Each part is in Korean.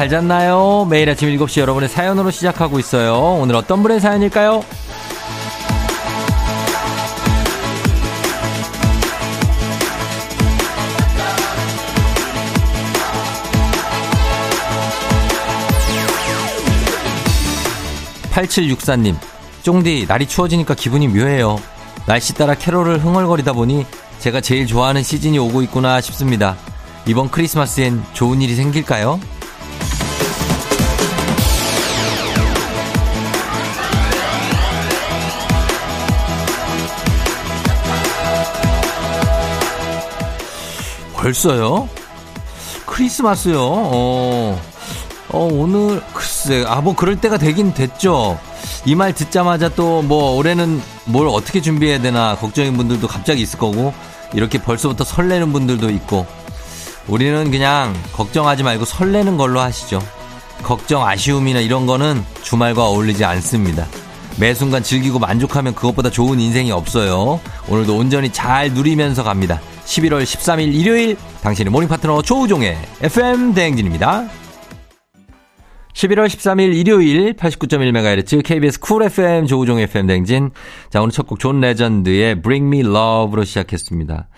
잘 잤나요? 매일 아침 7시 여러분의 사연으로 시작하고 있어요. 오늘 어떤 분의 사연일까요? 8764님, 쫑디, 날이 추워지니까 기분이 묘해요. 날씨 따라 캐롤을 흥얼거리다 보니 제가 제일 좋아하는 시즌이 오고 있구나 싶습니다. 이번 크리스마스엔 좋은 일이 생길까요? 벌써요? 크리스마스요? 어, 어, 오늘, 글쎄, 아, 뭐, 그럴 때가 되긴 됐죠. 이 말 듣자마자 또, 뭐, 올해는 뭘 어떻게 준비해야 되나, 걱정인 분들도 갑자기 있을 거고, 이렇게 벌써부터 설레는 분들도 있고, 우리는 그냥 걱정하지 말고 설레는 걸로 하시죠. 걱정, 아쉬움이나 이런 거는 주말과 어울리지 않습니다. 매 순간 즐기고 만족하면 그것보다 좋은 인생이 없어요. 오늘도 온전히 잘 누리면서 갑니다. 11월 13일 일요일 당신의 morning 파트너 조우종의 FM 대행진입니다. 11월 13일 일요일 89.1MHz KBS Cool FM 조우종 FM 대행진. 자, 오늘 첫 곡 존 레전드의 Bring Me Love로 시작했습니다.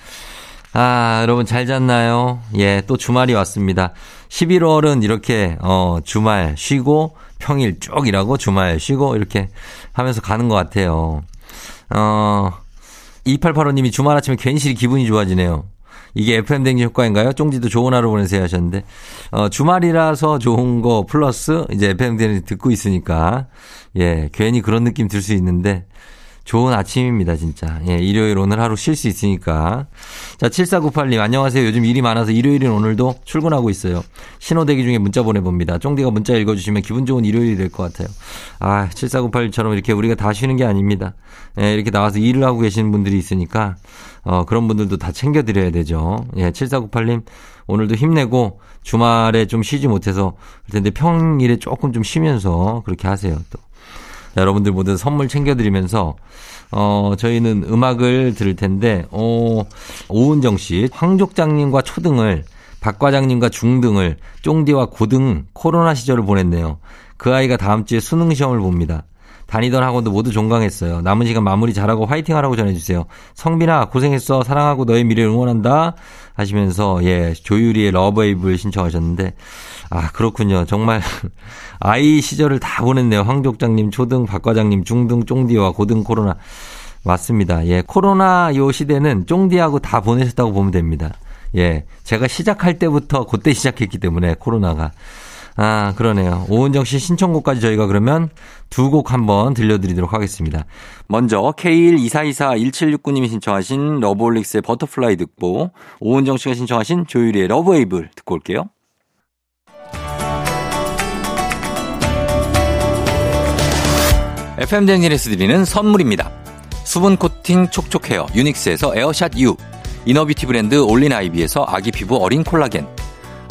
아, 여러분 잘 잤나요? 예, 또 주말이 왔습니다. 11월은 이렇게, 어, 주말 쉬고 평일 쭉 일하고 주말 쉬고 이렇게 하면서 가는 것 같아요. 어, 2885님이 주말 아침에 괜시리 기분이 좋아지네요. 이게 FM 댕진 효과인가요? 쫑디도 좋은 하루 보내세요 하셨는데, 어, 주말이라서 좋은 거 플러스 이제 FM 댕진 듣고 있으니까, 예, 괜히 그런 느낌 들 수 있는데, 좋은 아침입니다, 진짜. 예, 일요일 오늘 하루 쉴 수 있으니까. 자, 7498님, 안녕하세요. 요즘 일이 많아서 일요일인 오늘도 출근하고 있어요. 신호 대기 중에 문자 보내봅니다. 쫑디가 문자 읽어주시면 기분 좋은 일요일이 될 것 같아요. 아, 7498처럼 이렇게 우리가 다 쉬는 게 아닙니다. 예, 이렇게 나와서 일을 하고 계시는 분들이 있으니까, 어, 그런 분들도 다 챙겨드려야 되죠. 예, 7498님, 오늘도 힘내고 주말에 좀 쉬지 못해서, 그럴 텐데 평일에 조금 좀 쉬면서 그렇게 하세요, 또. 여러분들 모두 선물 챙겨드리면서 어 저희는 음악을 들을 텐데 어 오은정 씨 황족장님과 초등을 박 과장님과 중등을 쫑디와 고등 코로나 시절을 보냈네요. 그 아이가 다음 주에 수능 시험을 봅니다. 다니던 학원도 모두 종강했어요. 남은 시간 마무리 잘하고 화이팅 하라고 전해주세요. 성빈아, 고생했어. 사랑하고 너의 미래 응원한다. 하시면서, 예, 조유리의 Loveable을 신청하셨는데, 아, 그렇군요. 정말, 아이 시절을 다 보냈네요. 황족장님, 초등, 박과장님, 중등, 쫑디와 고등 코로나. 맞습니다. 예, 코로나 요 시대는 쫑디하고 다 보내셨다고 보면 됩니다. 예, 제가 시작할 때부터 그때 시작했기 때문에 코로나가. 아, 그러네요. 오은정 씨 신청곡까지 저희가 그러면 두 곡 한번 들려드리도록 하겠습니다. 먼저 K124241769님이 신청하신 러브홀릭스의 Butterfly 듣고 오은정 씨가 신청하신 조유리의 Loveable 듣고 올게요. FM 댕진에서 드리는 선물입니다. 수분 코팅 촉촉 헤어 유닉스에서 에어샷 U inner beauty 브랜드 올린 아이비에서 아기 피부 어린 콜라겐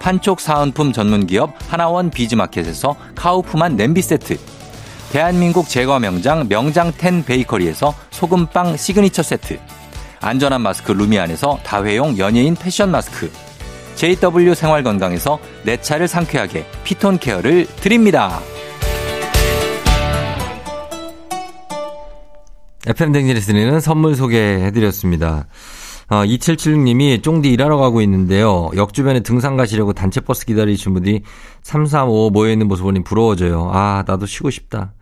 판촉 사은품 전문기업 하나원 비즈마켓에서 카우프만 냄비 세트 대한민국 제과 명장 명장텐 베이커리에서 소금빵 시그니처 세트 안전한 마스크 루미안에서 다회용 연예인 패션 마스크 JW 생활건강에서 내 차를 상쾌하게 피톤 케어를 드립니다. FM 댕지리스는 선물 소개해드렸습니다. 어, 2776님이 쫑디 일하러 가고 있는데요. 역 주변에 등산 가시려고 단체 버스 기다리시는 분들이 3, 4, 5 모여있는 모습 보니 부러워져요. 아, 나도 쉬고 싶다.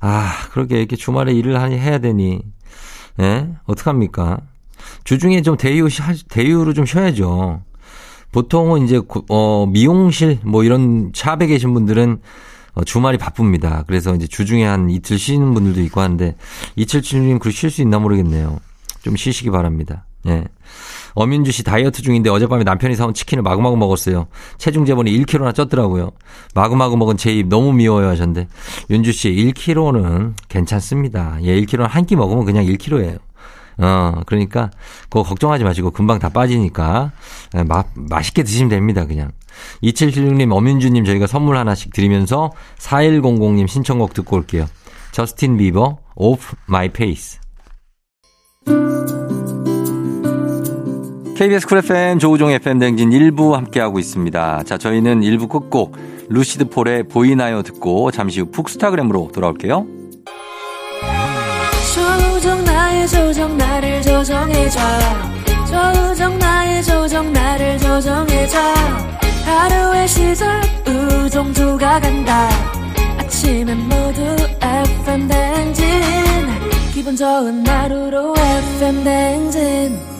아, 그러게 이렇게 주말에 일을 하니 해야 되니. 예? 어떡합니까? 주중에 좀 대유, 대유로 좀 쉬어야죠. 보통은 이제, 어, 미용실, 뭐 이런 샵에 계신 분들은 어, 주말이 바쁩니다. 그래서 이제 주중에 한 이틀 쉬는 분들도 있고 하는데, 2776님 그 쉴 수 있나 모르겠네요. 좀 쉬시기 바랍니다. 예. 어민주 씨 다이어트 중인데 어젯밤에 남편이 사온 치킨을 마구마구 먹었어요. 체중 재본이 1kg나 쪘더라고요. 마구마구 먹은 제 입 너무 미워요 하셨는데 윤주 씨 1kg는 괜찮습니다. 예, 1kg는 한 끼 먹으면 그냥 1kg예요. 어, 그러니까 그거 걱정하지 마시고 금방 다 빠지니까 예, 마, 맛있게 드시면 됩니다, 그냥. 2776님, 어민주님 저희가 선물 하나씩 드리면서 4100님 신청곡 듣고 올게요. 저스틴 비버, Off My Face. KBS 쿨 FM 조우종 FM 대행진 1부 함께하고 있습니다. 자, 저희는 1부 끝곡 루시드 폴의 보이나요 듣고 잠시 후 푹스타그램으로 돌아올게요. 조우종 나의 조정 나를 조정해줘. 조우종 나의 조정 나를 조정해줘. 하루의 시절 우정조가 간다. 아침엔 모두 FM 댕진. 기분 좋은 하루로 FM 댕진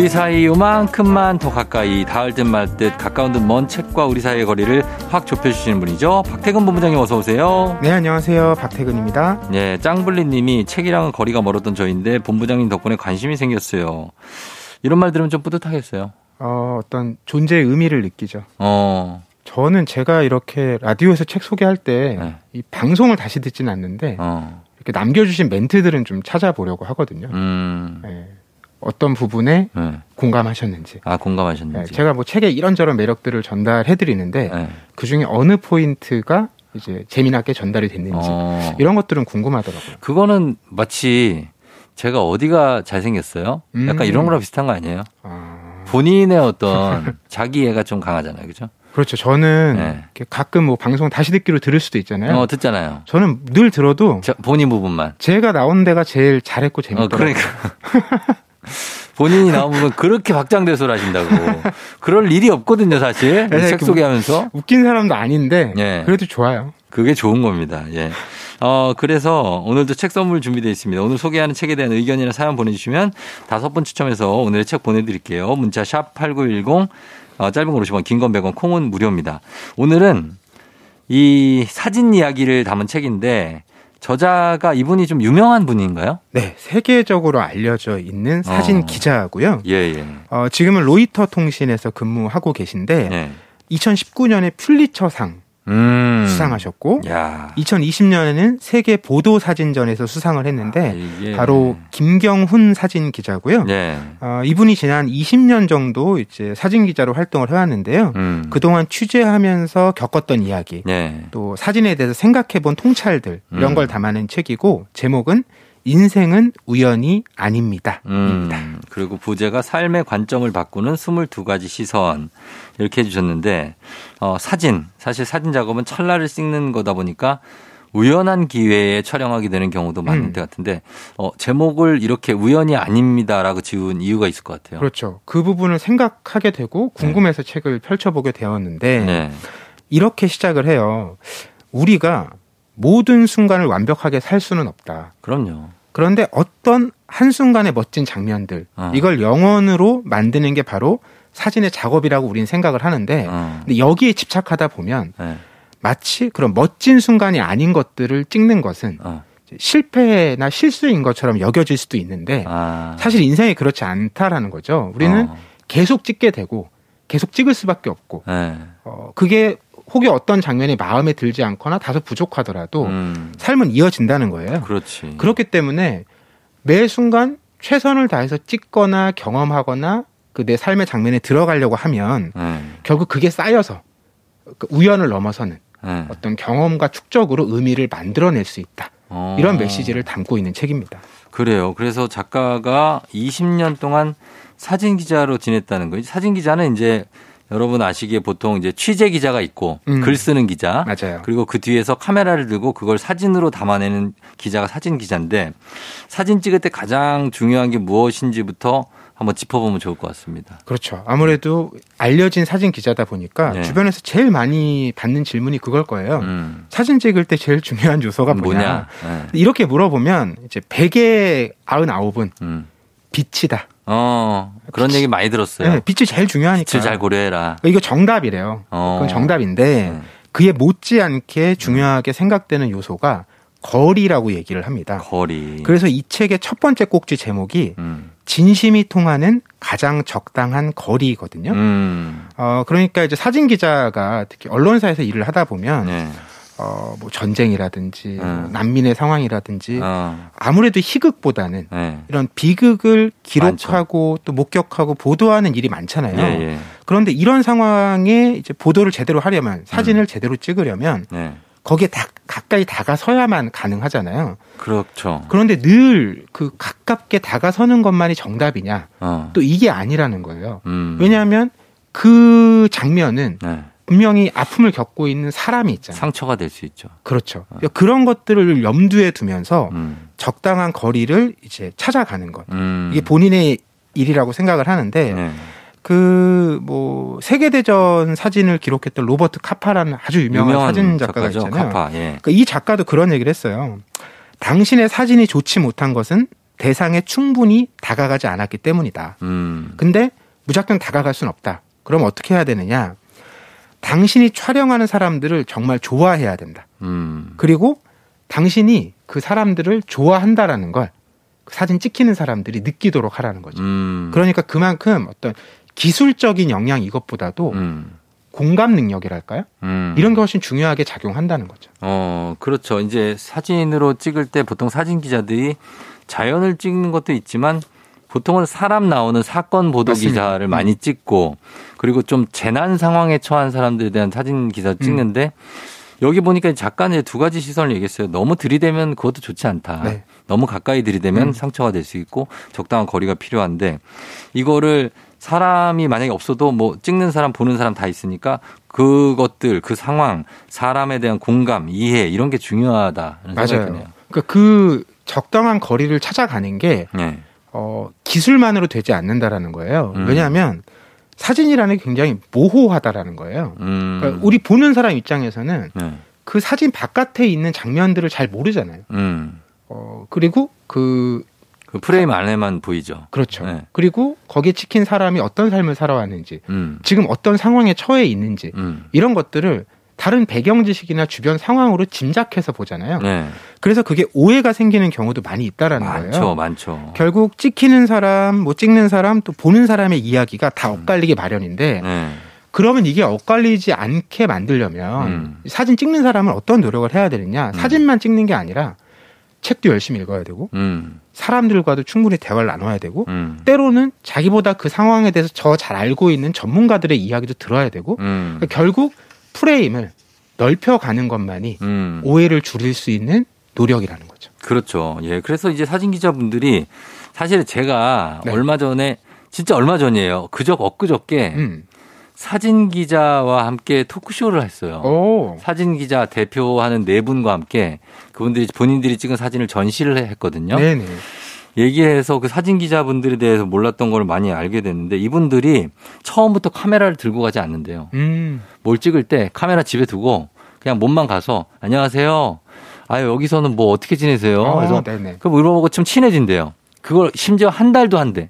우리 사이 요만큼만 더 가까이 닿을 듯 말 듯 가까운 듯 먼 책과 우리 사이의 거리를 확 좁혀주시는 분이죠. 박태근 본부장님 어서 오세요. 네 안녕하세요 박태근입니다. 네 짱블리님이 책이랑은 거리가 멀었던 저인데 본부장님 덕분에 관심이 생겼어요. 이런 말 들으면 좀 뿌듯하겠어요. 어 어떤 존재의 의미를 느끼죠. 어. 저는 제가 이렇게 라디오에서 책 소개할 때이 네. 방송을 다시 듣지는 않는데 어. 이렇게 남겨주신 멘트들은 좀 찾아보려고 하거든요. 음. 네. 어떤 부분에 네. 공감하셨는지. 아, 공감하셨는지. 네, 제가 뭐 책의 이런저런 매력들을 전달해 드리는데 네. 그 중에 어느 포인트가 이제 재미나게 전달이 됐는지 어. 이런 것들은 궁금하더라고요. 그거는 마치 제가 어디가 잘생겼어요? 음. 약간 이런 거랑 비슷한 거 아니에요? 아. 본인의 어떤 자기애가 좀 강하잖아요. 그죠? 그렇죠. 저는 네. 가끔 뭐 방송 다시 듣기로 들을 수도 있잖아요. 어, 듣잖아요. 저는 늘 들어도 저, 본인 부분만. 제가 나온 데가 제일 잘했고 재밌더라고요. 어, 그러니까. 본인이 나오면 그렇게 박장대소를 하신다고. 그럴 일이 없거든요, 사실. 네, 책 소개하면서. 웃긴 사람도 아닌데. 예. 그래도 좋아요. 그게 좋은 겁니다. 예. 어, 그래서 오늘도 책 선물 준비되어 있습니다. 오늘 소개하는 책에 대한 의견이나 사연 보내주시면 다섯 번 추첨해서 오늘의 책 보내드릴게요. 문자 샵 8910, 어, 짧은 걸 50원, 긴 건 100원, 콩은 무료입니다. 오늘은 이 사진 이야기를 담은 책인데 저자가 이분이 좀 유명한 분인가요? 네, 세계적으로 알려져 있는 사진 어. 기자고요. 예, 예. 어, 지금은 로이터 통신에서 근무하고 계신데 예. 2019년에 퓰리처상 음. 수상하셨고 야. 2020년에는 세계 보도 사진전에서 수상을 했는데 아, 바로 김경훈 사진 기자고요. 네. 어, 이분이 지난 20년 정도 이제 사진 기자로 활동을 해왔는데요. 음. 그동안 취재하면서 겪었던 이야기, 네. 또 사진에 대해서 생각해본 통찰들 이런 음. 걸 담아낸 책이고 제목은 인생은 우연이 아닙니다. 음, 그리고 부제가 삶의 관점을 바꾸는 22가지 시선 이렇게 해주셨는데 어, 사진 사실 사진 작업은 찰나를 찍는 거다 보니까 우연한 기회에 촬영하게 되는 경우도 많은 음. 것 같은데 어, 제목을 이렇게 우연이 아닙니다라고 지은 이유가 있을 것 같아요. 그렇죠. 그 부분을 생각하게 되고 궁금해서 네. 책을 펼쳐보게 되었는데 네. 이렇게 시작을 해요. 우리가 모든 순간을 완벽하게 살 수는 없다. 그럼요. 그런데 어떤 한순간의 멋진 장면들 어. 이걸 영원으로 만드는 게 바로 사진의 작업이라고 우리는 생각을 하는데 어. 근데 여기에 집착하다 보면 네. 마치 그런 멋진 순간이 아닌 것들을 찍는 것은 어. 실패나 실수인 것처럼 여겨질 수도 있는데 아. 사실 인생이 그렇지 않다라는 거죠. 우리는 어. 계속 찍게 되고 계속 찍을 수밖에 없고 네. 어, 그게 혹여 어떤 장면이 마음에 들지 않거나 다소 부족하더라도 음. 삶은 이어진다는 거예요. 그렇지. 그렇기 때문에 매 순간 최선을 다해서 찍거나 경험하거나 그 내 삶의 장면에 들어가려고 하면 네. 결국 그게 쌓여서 그 우연을 넘어서는 네. 어떤 경험과 축적으로 의미를 만들어낼 수 있다. 어. 이런 메시지를 담고 있는 책입니다. 그래요. 그래서 작가가 20년 동안 사진 기자로 지냈다는 거예요. 사진 기자는 이제 여러분 아시기에 보통 이제 취재 기자가 있고 음. 글 쓰는 기자 맞아요. 그리고 그 뒤에서 카메라를 들고 그걸 사진으로 담아내는 기자가 사진 기자인데 사진 찍을 때 가장 중요한 게 무엇인지부터 한번 짚어보면 좋을 것 같습니다. 그렇죠. 아무래도 알려진 사진 기자다 보니까 네. 주변에서 제일 많이 받는 질문이 그걸 거예요. 음. 사진 찍을 때 제일 중요한 요소가 뭐냐. 뭐냐? 네. 이렇게 물어보면 이제 100에 99은 음. 빛이다. 어, 그런 빛, 얘기 많이 들었어요. 네, 빛이 제일 중요하니까. 빛을 잘 고려해라. 이거 정답이래요. 어. 그건 정답인데 네. 그에 못지않게 중요하게 생각되는 요소가 거리라고 얘기를 합니다. 거리. 그래서 이 책의 첫 번째 꼭지 제목이 음. 진심이 통하는 가장 적당한 거리거든요. 음. 어, 그러니까 이제 사진 기자가 특히 언론사에서 일을 하다 보면 네. 어, 뭐 전쟁이라든지 음. 난민의 상황이라든지 어. 아무래도 희극보다는 네. 이런 비극을 기록하고 많죠. 또 목격하고 보도하는 일이 많잖아요. 예, 예. 그런데 이런 상황에 이제 보도를 제대로 하려면 사진을 음. 제대로 찍으려면 네. 거기에 다, 가까이 다가서야만 가능하잖아요. 그렇죠. 그런데 늘 그 가깝게 다가서는 것만이 정답이냐? 어. 또 이게 아니라는 거예요. 음. 왜냐하면 그 장면은 네. 분명히 아픔을 겪고 있는 사람이 있잖아요. 상처가 될 수 있죠. 그렇죠. 어. 그런 것들을 염두에 두면서 음. 적당한 거리를 이제 찾아가는 것. 음. 이게 본인의 일이라고 생각을 하는데 네. 그 뭐 세계 대전 사진을 기록했던 로버트 카파라는 아주 유명한, 유명한 사진 작가가 작가죠. 있잖아요. 카파, 예. 그러니까 이 작가도 그런 얘기를 했어요. 당신의 사진이 좋지 못한 것은 대상에 충분히 다가가지 않았기 때문이다. 음. 근데 무작정 다가갈 수는 없다. 그럼 어떻게 해야 되느냐? 당신이 촬영하는 사람들을 정말 좋아해야 된다. 음. 그리고 당신이 그 사람들을 좋아한다라는 걸그 사진 찍히는 사람들이 느끼도록 하라는 거죠. 음. 그러니까 그만큼 어떤 기술적인 역량 이것보다도 음. 공감 능력이랄까요? 음. 이런 게 훨씬 중요하게 작용한다는 거죠. 어, 그렇죠. 이제 사진으로 찍을 때 보통 사진 기자들이 자연을 찍는 것도 있지만 보통은 사람 나오는 사건 보도 맞습니다. 기사를 음. 많이 찍고 그리고 좀 재난 상황에 처한 사람들에 대한 사진 기사 음. 찍는데 음. 여기 보니까 작가는 두 가지 시선을 얘기했어요. 너무 들이대면 그것도 좋지 않다. 네. 너무 가까이 들이대면 음. 상처가 될 수 있고 적당한 거리가 필요한데 이거를 사람이 만약에 없어도 뭐 찍는 사람 보는 사람 다 있으니까 그것들 그 상황 사람에 대한 공감 이해 이런 게 중요하다. 맞아요. 그러니까 그 적당한 거리를 찾아가는 게 네. 어, 기술만으로 되지 않는다라는 거예요. 음. 왜냐하면 사진이라는 게 굉장히 모호하다라는 거예요. 음. 그러니까 우리 보는 사람 입장에서는 네. 그 사진 바깥에 있는 장면들을 잘 모르잖아요. 음. 어, 그리고 그, 그 프레임 안에만 보이죠. 그렇죠. 네. 그리고 거기에 찍힌 사람이 어떤 삶을 살아왔는지, 음. 지금 어떤 상황에 처해 있는지, 음. 이런 것들을 다른 배경 지식이나 주변 상황으로 짐작해서 보잖아요. 네. 그래서 그게 오해가 생기는 경우도 많이 있다라는 많죠, 거예요. 많죠. 많죠. 결국 찍히는 사람, 뭐 찍는 사람, 또 보는 사람의 이야기가 다 음. 엇갈리게 마련인데 네. 그러면 이게 엇갈리지 않게 만들려면 음. 사진 찍는 사람은 어떤 노력을 해야 되느냐? 음. 사진만 찍는 게 아니라 책도 열심히 읽어야 되고 음. 사람들과도 충분히 대화를 나눠야 되고 음. 때로는 자기보다 그 상황에 대해서 저 잘 알고 있는 전문가들의 이야기도 들어야 되고 음. 그러니까 결국 프레임을 넓혀가는 것만이 음. 오해를 줄일 수 있는 노력이라는 거죠. 그렇죠. 예. 그래서 이제 사진 기자분들이 사실 제가 네. 얼마 전에 진짜 얼마 전이에요. 그저 엊그저께 음. 사진 기자와 함께 토크쇼를 했어요. 오. 사진 기자 대표하는 네 분과 함께 그분들이 본인들이 찍은 사진을 전시를 했거든요. 네네. 얘기해서 그 사진 기자분들에 대해서 몰랐던 걸 많이 알게 됐는데 이분들이 처음부터 카메라를 들고 가지 않는데요. 음. 뭘 찍을 때 카메라 집에 두고 그냥 몸만 가서 안녕하세요. 아 여기서는 뭐 어떻게 지내세요? 어, 그래서 네네. 그 물어보고 좀 친해진대요. 그걸 심지어 한 달도 한대.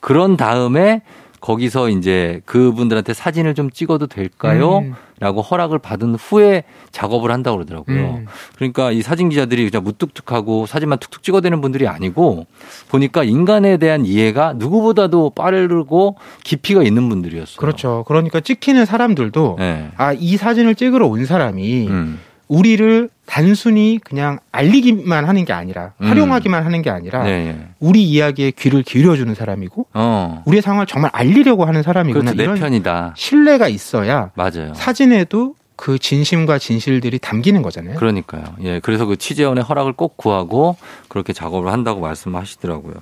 그런 다음에 거기서 이제 그분들한테 사진을 좀 찍어도 될까요? 음. 라고 허락을 받은 후에 작업을 한다고 그러더라고요. 음. 그러니까 이 사진 기자들이 그냥 무뚝뚝하고 사진만 툭툭 찍어대는 분들이 아니고 보니까 인간에 대한 이해가 누구보다도 빠르고 깊이가 있는 분들이었어요. 그렇죠. 그러니까 찍히는 사람들도 네. 아, 이 사진을 찍으러 온 사람이 음. 우리를 단순히 그냥 알리기만 하는 게 아니라 음. 활용하기만 하는 게 아니라 네. 우리 이야기에 귀를 기울여주는 사람이고 어. 우리의 상황을 정말 알리려고 하는 사람이구나 그렇죠. 내 편이다. 신뢰가 있어야 맞아요. 사진에도 그 진심과 진실들이 담기는 거잖아요. 그러니까요. 예. 그래서 그 취재원의 허락을 꼭 구하고 그렇게 작업을 한다고 말씀하시더라고요.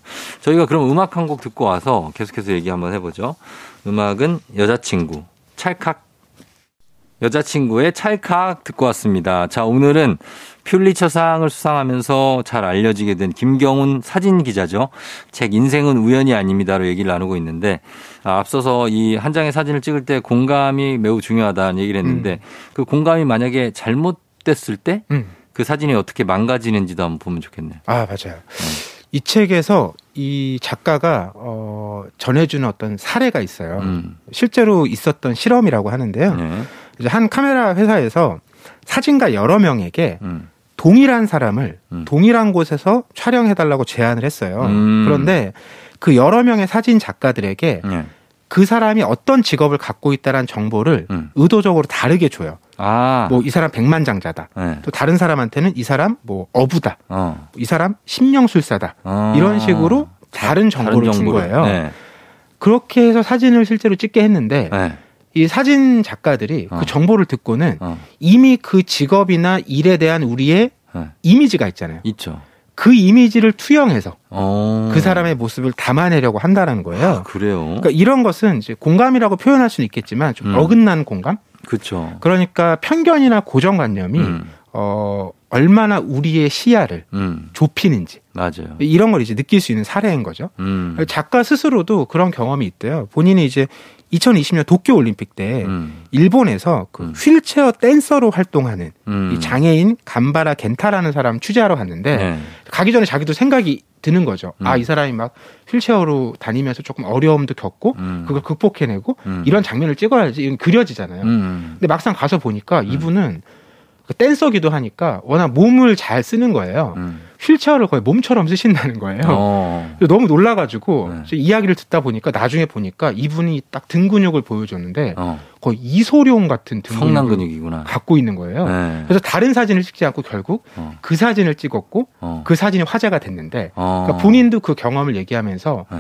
저희가 그럼 음악 한 곡 듣고 와서 계속해서 얘기 한번 해보죠. 음악은 여자친구 찰칵 여자친구의 찰칵 듣고 왔습니다. 자, 오늘은 퓰리처상을 수상하면서 잘 알려지게 된 김경훈 사진 기자죠. 책 인생은 우연이 아닙니다로 얘기를 나누고 있는데 아, 앞서서 이 한 장의 사진을 찍을 때 공감이 매우 중요하다는 얘기를 했는데 음. 그 공감이 만약에 잘못됐을 때그 음. 그 사진이 어떻게 망가지는지도 한번 보면 좋겠네요. 아, 맞아요. 음. 이 책에서 이 작가가 어 전해주는 어떤 사례가 있어요. 음. 실제로 있었던 실험이라고 하는데요. 네. 이제 한 카메라 회사에서 사진가 여러 명에게 음. 동일한 사람을 음. 동일한 곳에서 촬영해달라고 제안을 했어요. 음. 그런데 그 여러 명의 사진 작가들에게 네. 그 사람이 어떤 직업을 갖고 있다는 정보를 음. 의도적으로 다르게 줘요. 아. 뭐 이 사람 백만장자다. 네. 또 다른 사람한테는 이 사람 뭐 어부다. 어. 이 사람 신명술사다. 어. 이런 식으로 다른 정보를, 다른 정보를. 준 거예요. 네. 그렇게 해서 사진을 실제로 찍게 했는데 네. 이 사진 작가들이 그 어. 그 정보를 듣고는 어. 이미 그 직업이나 일에 대한 우리의 네. 이미지가 있잖아요. 있죠. 그 이미지를 투영해서 어. 그 사람의 모습을 담아내려고 한다는 거예요. 아, 그래요. 그러니까 이런 것은 이제 공감이라고 표현할 수는 있겠지만 좀 음. 어긋난 공감. 그렇죠. 그러니까 편견이나 고정관념이 음. 어 얼마나 우리의 시야를 음. 좁히는지 맞아요. 이런 걸 이제 느낄 수 있는 사례인 거죠. 음. 작가 스스로도 그런 경험이 있대요. 본인이 이제 2020년 도쿄 올림픽 때 음. 일본에서 그 음. 휠체어 댄서로 활동하는 음. 이 장애인 간바라 겐타라는 사람 취재하러 갔는데 네. 가기 전에 자기도 생각이 드는 거죠. 음. 아이 사람이 막 휠체어로 다니면서 조금 어려움도 겪고 음. 그걸 극복해내고 음. 이런 장면을 찍어야지 이건 그려지잖아요. 근데 막상 가서 보니까 이분은 그 댄서기도 하니까 워낙 몸을 잘 쓰는 거예요. 음. 휠체어를 거의 몸처럼 쓰신다는 거예요. 어. 너무 놀라가지고 네. 이야기를 듣다 보니까 나중에 보니까 이분이 딱 등 근육을 보여줬는데 어. 거의 이소룡 같은 등 성난 근육이구나 갖고 있는 거예요. 네. 그래서 다른 사진을 찍지 않고 결국 어. 그 사진을 찍었고 어. 그 사진이 화제가 됐는데 어. 그러니까 본인도 그 경험을 얘기하면서. 네.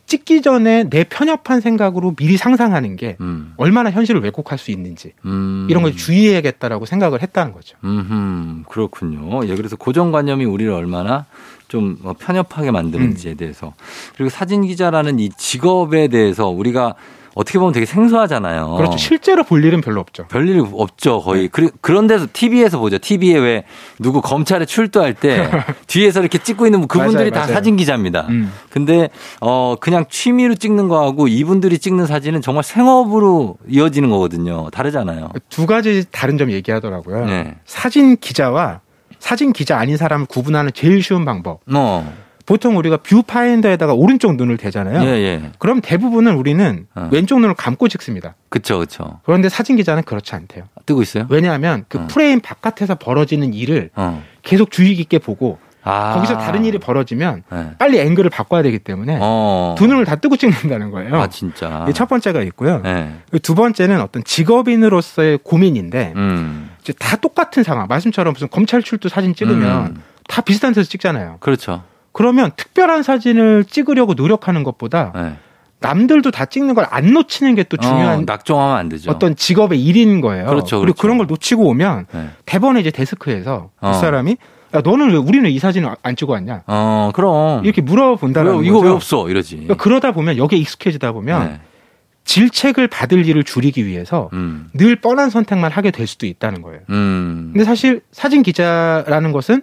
찍기 전에 내 편협한 생각으로 미리 상상하는 게 음. 얼마나 현실을 왜곡할 수 있는지 음. 이런 걸 주의해야겠다라고 생각을 했다는 거죠. 음 그렇군요. 예, 그래서 고정관념이 우리를 얼마나 좀뭐 편협하게 만드는지에 음. 대해서 그리고 사진 기자라는 이 직업에 대해서 우리가 어떻게 보면 되게 생소하잖아요. 그렇죠. 실제로 볼 일은 별로 없죠. 별일 없죠, 거의. 네. 그런 데서 TV에서 보죠. TV에 왜 누구 검찰에 출두할 때 뒤에서 이렇게 찍고 있는 그분들이 맞아요, 다 맞아요. 사진 기자입니다. 음. 근데 어 그냥 취미로 찍는 거하고 이분들이 찍는 사진은 정말 생업으로 이어지는 거거든요. 다르잖아요. 두 가지 다른 점 얘기하더라고요. 네. 사진 기자와 사진 기자 아닌 사람을 구분하는 제일 쉬운 방법. 어. 보통 우리가 뷰파인더에다가 오른쪽 눈을 대잖아요. 예, 예. 그럼 대부분은 우리는 어. 왼쪽 눈을 감고 찍습니다. 그렇죠, 그렇죠. 그런데 사진 기자는 그렇지 않대요. 뜨고 있어요? 왜냐하면 그 어. 프레임 바깥에서 벌어지는 일을 어. 계속 주의 깊게 보고 아. 거기서 다른 일이 벌어지면 네. 빨리 앵글을 바꿔야 되기 때문에 어. 두 눈을 다 뜨고 찍는다는 거예요. 아 진짜. 첫 번째가 있고요. 네. 두 번째는 어떤 직업인으로서의 고민인데 음. 이제 다 똑같은 상황. 말씀처럼 무슨 검찰 출두 사진 찍으면 음. 다 비슷한 데서 찍잖아요. 그렇죠. 그러면 특별한 사진을 찍으려고 노력하는 것보다 네. 남들도 다 찍는 걸 안 놓치는 게 또 중요한 어, 낙종하면 안 되죠. 어떤 직업의 일인 거예요. 그렇죠, 그리고 그렇죠. 그런 걸 놓치고 오면 네. 대번에 이제 데스크에서 어. 이 사람이 야, 너는 왜 우리는 이 사진을 안 찍어 왔냐? 어, 그럼 이렇게 물어본다는 왜, 이거 왜 없어? 이러지. 그러니까 그러다 보면 여기에 익숙해지다 보면 네. 질책을 받을 일을 줄이기 위해서 음. 늘 뻔한 선택만 하게 될 수도 있다는 거예요. 음. 근데 사실 사진 기자라는 것은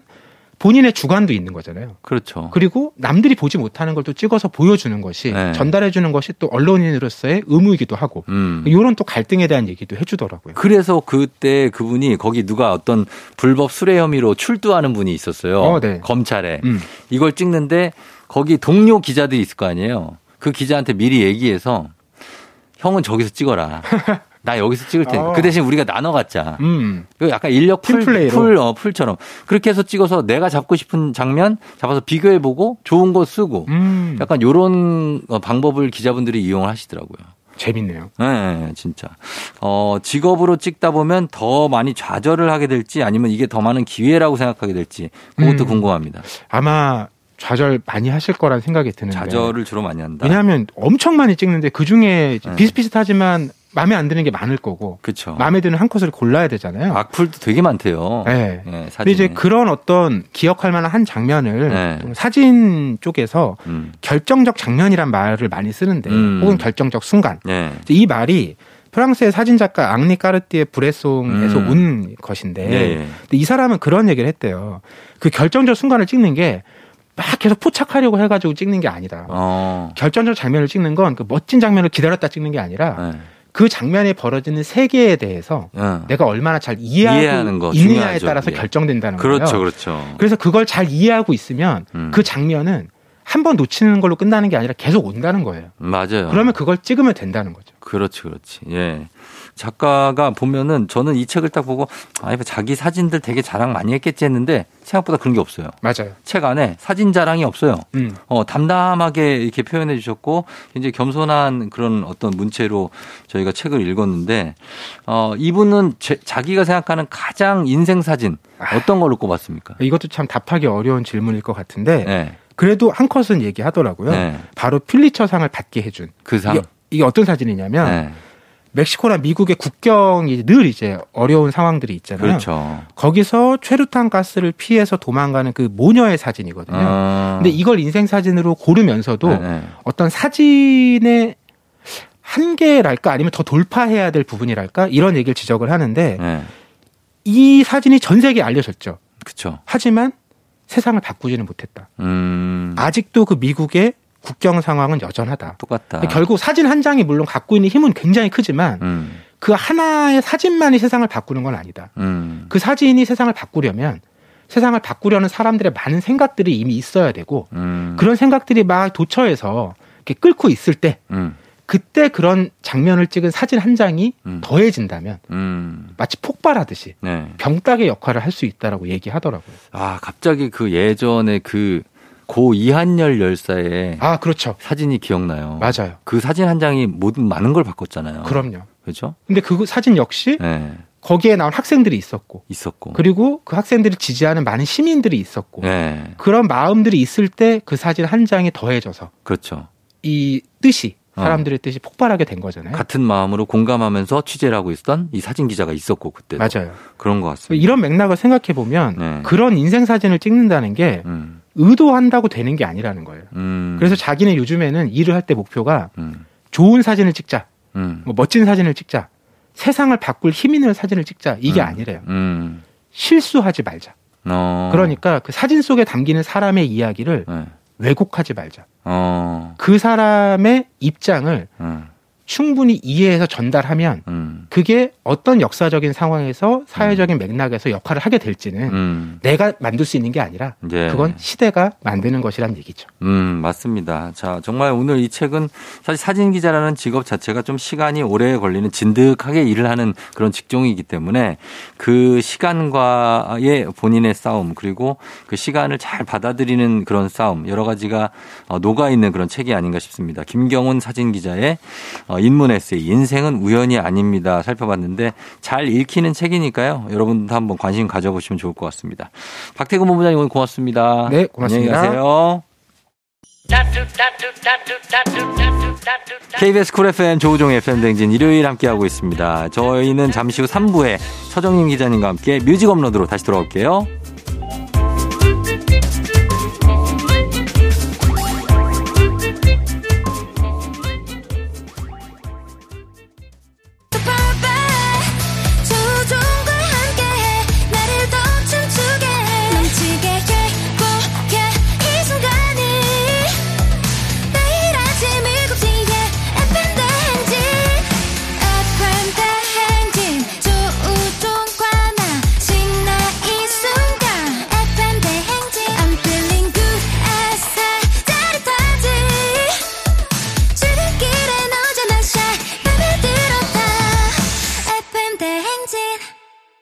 본인의 주관도 있는 거잖아요. 그렇죠. 그리고 남들이 보지 못하는 걸 또 찍어서 보여주는 것이 네. 전달해 주는 것이 또 언론인으로서의 의무이기도 하고 음. 이런 또 갈등에 대한 얘기도 해주더라고요. 그래서 그때 그분이 거기 누가 어떤 불법 수뢰 혐의로 출두하는 분이 있었어요. 어, 네. 검찰에 음. 이걸 찍는데 거기 동료 기자들이 있을 거 아니에요. 그 기자한테 미리 얘기해서 형은 저기서 찍어라. 나 여기서 찍을 테니까. 어. 그 대신 우리가 나눠 갖자. 음. 그 약간 인력 풀, 풀, 어, 풀처럼. 그렇게 해서 찍어서 내가 잡고 싶은 장면 잡아서 비교해보고 좋은 거 쓰고. 음. 약간 요런 어, 방법을 기자분들이 이용을 하시더라고요. 재밌네요. 네, 진짜. 어, 직업으로 찍다 보면 더 많이 좌절을 하게 될지 아니면 이게 더 많은 기회라고 생각하게 될지 그것도 음. 궁금합니다. 아마 좌절 많이 하실 거란 생각이 드는데. 좌절을 주로 많이 한다. 왜냐하면 엄청 많이 찍는데 그 중에 네. 비슷비슷하지만 마음에 안 드는 게 많을 거고. 그렇죠. 마음에 드는 한 컷을 골라야 되잖아요. 악플도 되게 많대요. 네. 네 근데 이제 그런 어떤 기억할 만한 한 장면을 네. 사진 쪽에서 음. 결정적 장면이란 말을 많이 쓰는데 음. 혹은 결정적 순간. 네. 이 말이 프랑스의 사진 작가 앙리 까르띠에 브레송에서 음. 온 것인데 네. 이 사람은 그런 얘기를 했대요. 그 결정적 순간을 찍는 게막 계속 포착하려고 해가지고 찍는 게 아니다. 어. 결정적 장면을 찍는 건 그 멋진 장면을 기다렸다 찍는 게 아니라 네. 그 장면에 벌어지는 세계에 대해서 네. 내가 얼마나 잘 이해하고 있느냐에 따라서 예. 결정된다는 그렇죠, 거예요. 그렇죠, 그렇죠. 그래서 그걸 잘 이해하고 있으면 음. 그 장면은 한 번 놓치는 걸로 끝나는 게 아니라 계속 온다는 거예요. 맞아요. 그러면 그걸 찍으면 된다는 거죠. 그렇지, 그렇지. 예. 작가가 보면은 저는 이 책을 딱 보고 아, 자기 사진들 되게 자랑 많이 했겠지 했는데 생각보다 그런 게 없어요. 맞아요. 책 안에 사진 자랑이 없어요. 음. 어, 담담하게 이렇게 표현해 주셨고 굉장히 겸손한 그런 어떤 문체로 저희가 책을 읽었는데 어, 이분은 제, 자기가 생각하는 가장 인생 사진 아. 어떤 걸로 꼽았습니까? 이것도 참 답하기 어려운 질문일 것 같은데 네. 그래도 한 컷은 얘기하더라고요. 네. 바로 필리처상을 받게 해준 그 상. 이게, 이게 어떤 사진이냐면 네. 멕시코나 미국의 국경이 늘 이제 어려운 상황들이 있잖아요. 그렇죠. 거기서 최루탄 가스를 피해서 도망가는 그 모녀의 사진이거든요. 아. 근데 이걸 인생 사진으로 고르면서도 네네. 네. 어떤 사진의 한계랄까 아니면 더 돌파해야 될 부분이랄까 이런 얘기를 지적을 하는데 네. 이 사진이 전 세계에 알려졌죠. 그렇죠. 하지만 세상을 바꾸지는 못했다. 음. 아직도 그 미국의 국경 상황은 여전하다. 똑같다. 결국 사진 한 장이 물론 갖고 있는 힘은 굉장히 크지만 음. 그 하나의 사진만이 세상을 바꾸는 건 아니다. 음. 그 사진이 세상을 바꾸려면 세상을 바꾸려는 사람들의 많은 생각들이 이미 있어야 되고 음. 그런 생각들이 막 도처에서 이렇게 끓고 있을 때 음. 그때 그런 장면을 찍은 사진 한 장이 음. 더해진다면 음. 마치 폭발하듯이 네. 병따개 역할을 할 수 있다라고 얘기하더라고요. 아 갑자기 그 예전에 그 고 이한열 열사의 아 그렇죠 사진이 기억나요. 맞아요. 그 사진 한 장이 모든 많은 걸 바꿨잖아요. 그럼요. 그렇죠. 근데 그 사진 역시 네. 거기에 나온 학생들이 있었고 있었고 그리고 그 학생들을 지지하는 많은 시민들이 있었고 네. 그런 마음들이 있을 때 그 사진 한 장이 더해져서 그렇죠. 이 뜻이 어. 사람들의 뜻이 폭발하게 된 거잖아요. 같은 마음으로 공감하면서 취재를 하고 있었던 이 사진 기자가 있었고 그때 맞아요. 그런 것 같습니다. 이런 맥락을 생각해 보면 네. 그런 인생 사진을 찍는다는 게 음. 의도한다고 되는 게 아니라는 거예요. 음. 그래서 자기는 요즘에는 일을 할 때 목표가 음. 좋은 사진을 찍자, 음. 뭐 멋진 사진을 찍자, 세상을 바꿀 힘 있는 사진을 찍자 이게 음. 아니래요. 음. 실수하지 말자. 어. 그러니까 그 사진 속에 담기는 사람의 이야기를 네. 왜곡하지 말자. 어. 그 사람의 입장을 음. 충분히 이해해서 전달하면 음. 그게 어떤 역사적인 상황에서 사회적인 음. 맥락에서 역할을 하게 될지는 음. 내가 만들 수 있는 게 아니라 예. 그건 시대가 만드는 것이란 얘기죠. 음, 맞습니다. 자, 정말 오늘 이 책은 사실 사진 기자라는 직업 자체가 좀 시간이 오래 걸리는 진득하게 일을 하는 그런 직종이기 때문에 그 시간과의 본인의 싸움 그리고 그 시간을 잘 받아들이는 그런 싸움 여러 가지가 어, 녹아 있는 그런 책이 아닌가 싶습니다. 김경훈 사진 기자의 어, 인문 에세이 인생은 우연이 아닙니다. 살펴봤는데 잘 읽히는 책이니까요. 여러분도 한번 관심 가져보시면 좋을 것 같습니다. 박태근 본부장님 오늘 고맙습니다. 네, 고맙습니다. 안녕히 가세요. KBS 쿨 FM 조우종 FM 대행진 일요일 함께하고 있습니다. 저희는 잠시 후 3부에 서정민 기자님과 함께 뮤직 업로드로 다시 돌아올게요.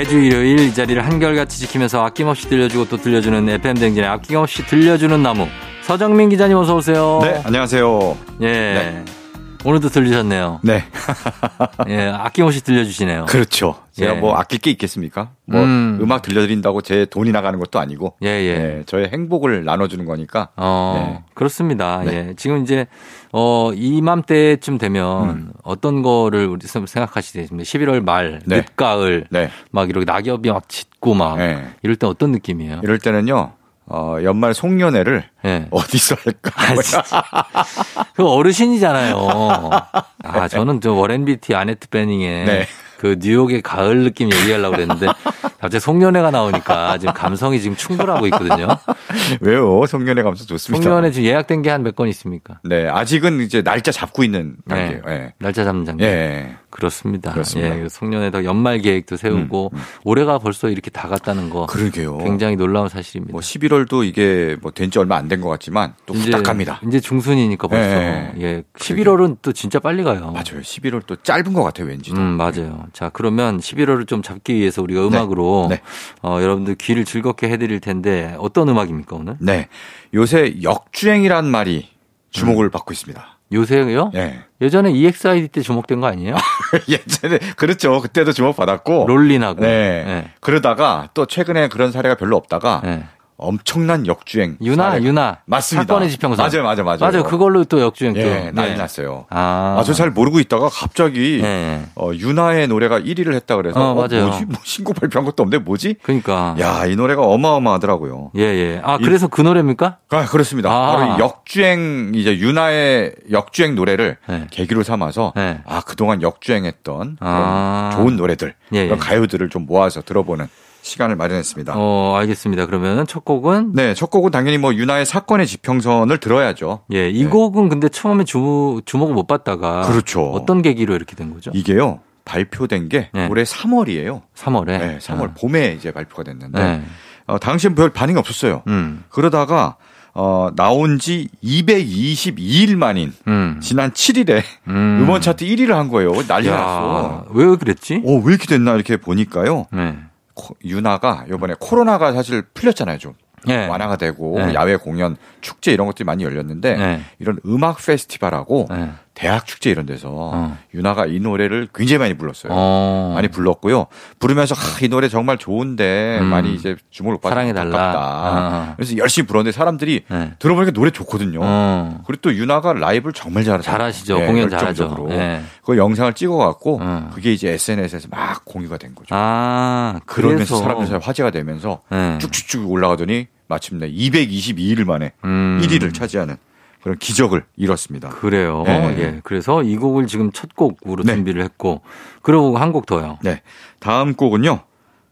매주 일요일 이 자리를 한결같이 지키면서 아낌없이 들려주고 또 들려주는 FM 댕진의 아낌없이 들려주는 나무 서정민 기자님 어서 오세요. 네, 안녕하세요. 예. 네. 오늘도 들리셨네요. 네. 예, 아낌없이 들려주시네요. 그렇죠. 제가 예. 뭐 아낄 게 있겠습니까? 뭐 음. 악 들려드린다고 제 돈이 나가는 것도 아니고. 예, 예. 예 저의 행복을 나눠주는 거니까. 어, 네. 그렇습니다. 네. 예. 지금 이제, 어, 이맘때쯤 되면 음. 어떤 거를 우리 생각하시겠습니까? 11월 말, 네. 늦가을, 네. 막 이렇게 낙엽이 막 짙고 막 네. 이럴 때 어떤 느낌이에요? 이럴 때는요. 어, 연말 송년회를 네. 어디서 할까? 아, 그 어르신이잖아요. 아, 저는 저 워렌 비티 아네트 베닝의 네. 그 뉴욕의 가을 느낌 얘기하려고 그랬는데 갑자기 송년회가 나오니까 지금 감성이 지금 충돌하고 있거든요. 왜요? 송년회 감성 좋습니다. 송년회 지금 예약된 게 한 몇 건 있습니까? 네, 아직은 이제 날짜 잡고 있는 단계예요. 네. 네. 날짜 잡는 단계. 네. 그렇습니다. 그렇습니다. 예, 송년회도 연말 계획도 세우고 음, 음. 올해가 벌써 이렇게 다 갔다는 거. 그러게요. 굉장히 놀라운 사실입니다. 뭐 11월도 이게 뭐 된 지 얼마 안 된 것 같지만 또 후딱합니다. 이제 중순이니까 벌써. 네. 예. 11월은 또 진짜 빨리 가요. 맞아요. 11월 또 짧은 것 같아요, 왠지. 음, 맞아요. 자, 그러면 11월을 좀 잡기 위해서 우리가 네. 음악으로 네. 네. 어, 여러분들 귀를 즐겁게 해드릴 텐데 어떤 음악입니까 오늘? 네, 요새 역주행이란 말이 주목을 음. 받고 있습니다. 요새요? 네. 예전에 EXID 때 주목된 거 아니에요? 예전에 그렇죠. 그때도 주목 받았고 롤린하고. 네. 네. 그러다가 또 최근에 그런 사례가 별로 없다가 네. 엄청난 역주행. 유나, 사례. 유나. 맞습니다. 사건의 지평선. 맞아요, 맞아요, 맞아요. 맞아요. 그걸로 또 역주행 또. 예, 난리 네. 났어요. 아, 아 저 잘 모르고 있다가 갑자기 네. 어, 유나의 노래가 1위를 했다 그래서 어, 맞아요. 어, 뭐지? 뭐 신곡 발표한 것도 없는데 뭐지? 그러니까. 야, 이 노래가 어마어마하더라고요. 예, 예. 아, 그래서 그 노래입니까? 아, 그렇습니다. 아. 바로 역주행 이제 유나의 역주행 노래를 네. 계기로 삼아서 네. 아, 그동안 역주행했던 아. 좋은 노래들, 예, 예. 가요들을 좀 모아서 들어보는 시간을 마련했습니다. 어, 알겠습니다. 그러면 첫 곡은? 네, 첫 곡은 당연히 뭐 유나의 사건의 지평선을 들어야죠. 예, 이 네. 곡은 근데 처음에 주, 주목을 못 받다가. 그렇죠. 어떤 계기로 이렇게 된 거죠? 이게요, 발표된 게 네. 올해 3월이에요. 3월에? 네, 3월 아. 봄에 이제 발표가 됐는데. 네. 어, 당시엔 별 반응이 없었어요. 음. 그러다가 어, 나온 지 222일 만인 음. 지난 7일에 음. 원 차트 1위를 한 거예요. 난리 났어. 왜 그랬지? 어, 왜 이렇게 됐나 이렇게 보니까요. 네. 유나가 이번에 코로나가 사실 풀렸잖아요, 좀. 네. 완화가 되고 네. 야외 공연, 축제 이런 것들이 많이 열렸는데 네. 이런 음악 페스티벌하고 네. 대학 축제 이런 데서 어. 유나가 이 노래를 굉장히 많이 불렀어요. 어. 많이 불렀고요. 부르면서 아, 이 노래 정말 좋은데 음. 많이 이제 주목을 받고 사랑해 달라. 어. 그래서 열심히 불렀는데 사람들이 네. 들어보니까 노래 좋거든요. 어. 그리고 또 유나가 라이브를 정말 잘하죠. 잘하시죠. 네, 공연 잘하죠. 네. 그 영상을 찍어갖고 어. 그게 이제 SNS에서 막 공유가 된 거죠. 아 그러면서 사람들 사이 화제가 되면서 네. 쭉쭉쭉 올라가더니 마침내 222일 만에 음. 1위를 차지하는 그런 기적을 이뤘습니다. 그래요. 네. 예. 그래서 이 곡을 지금 첫 곡으로 네. 준비를 했고 그리고 한 곡 더요. 네. 다음 곡은요.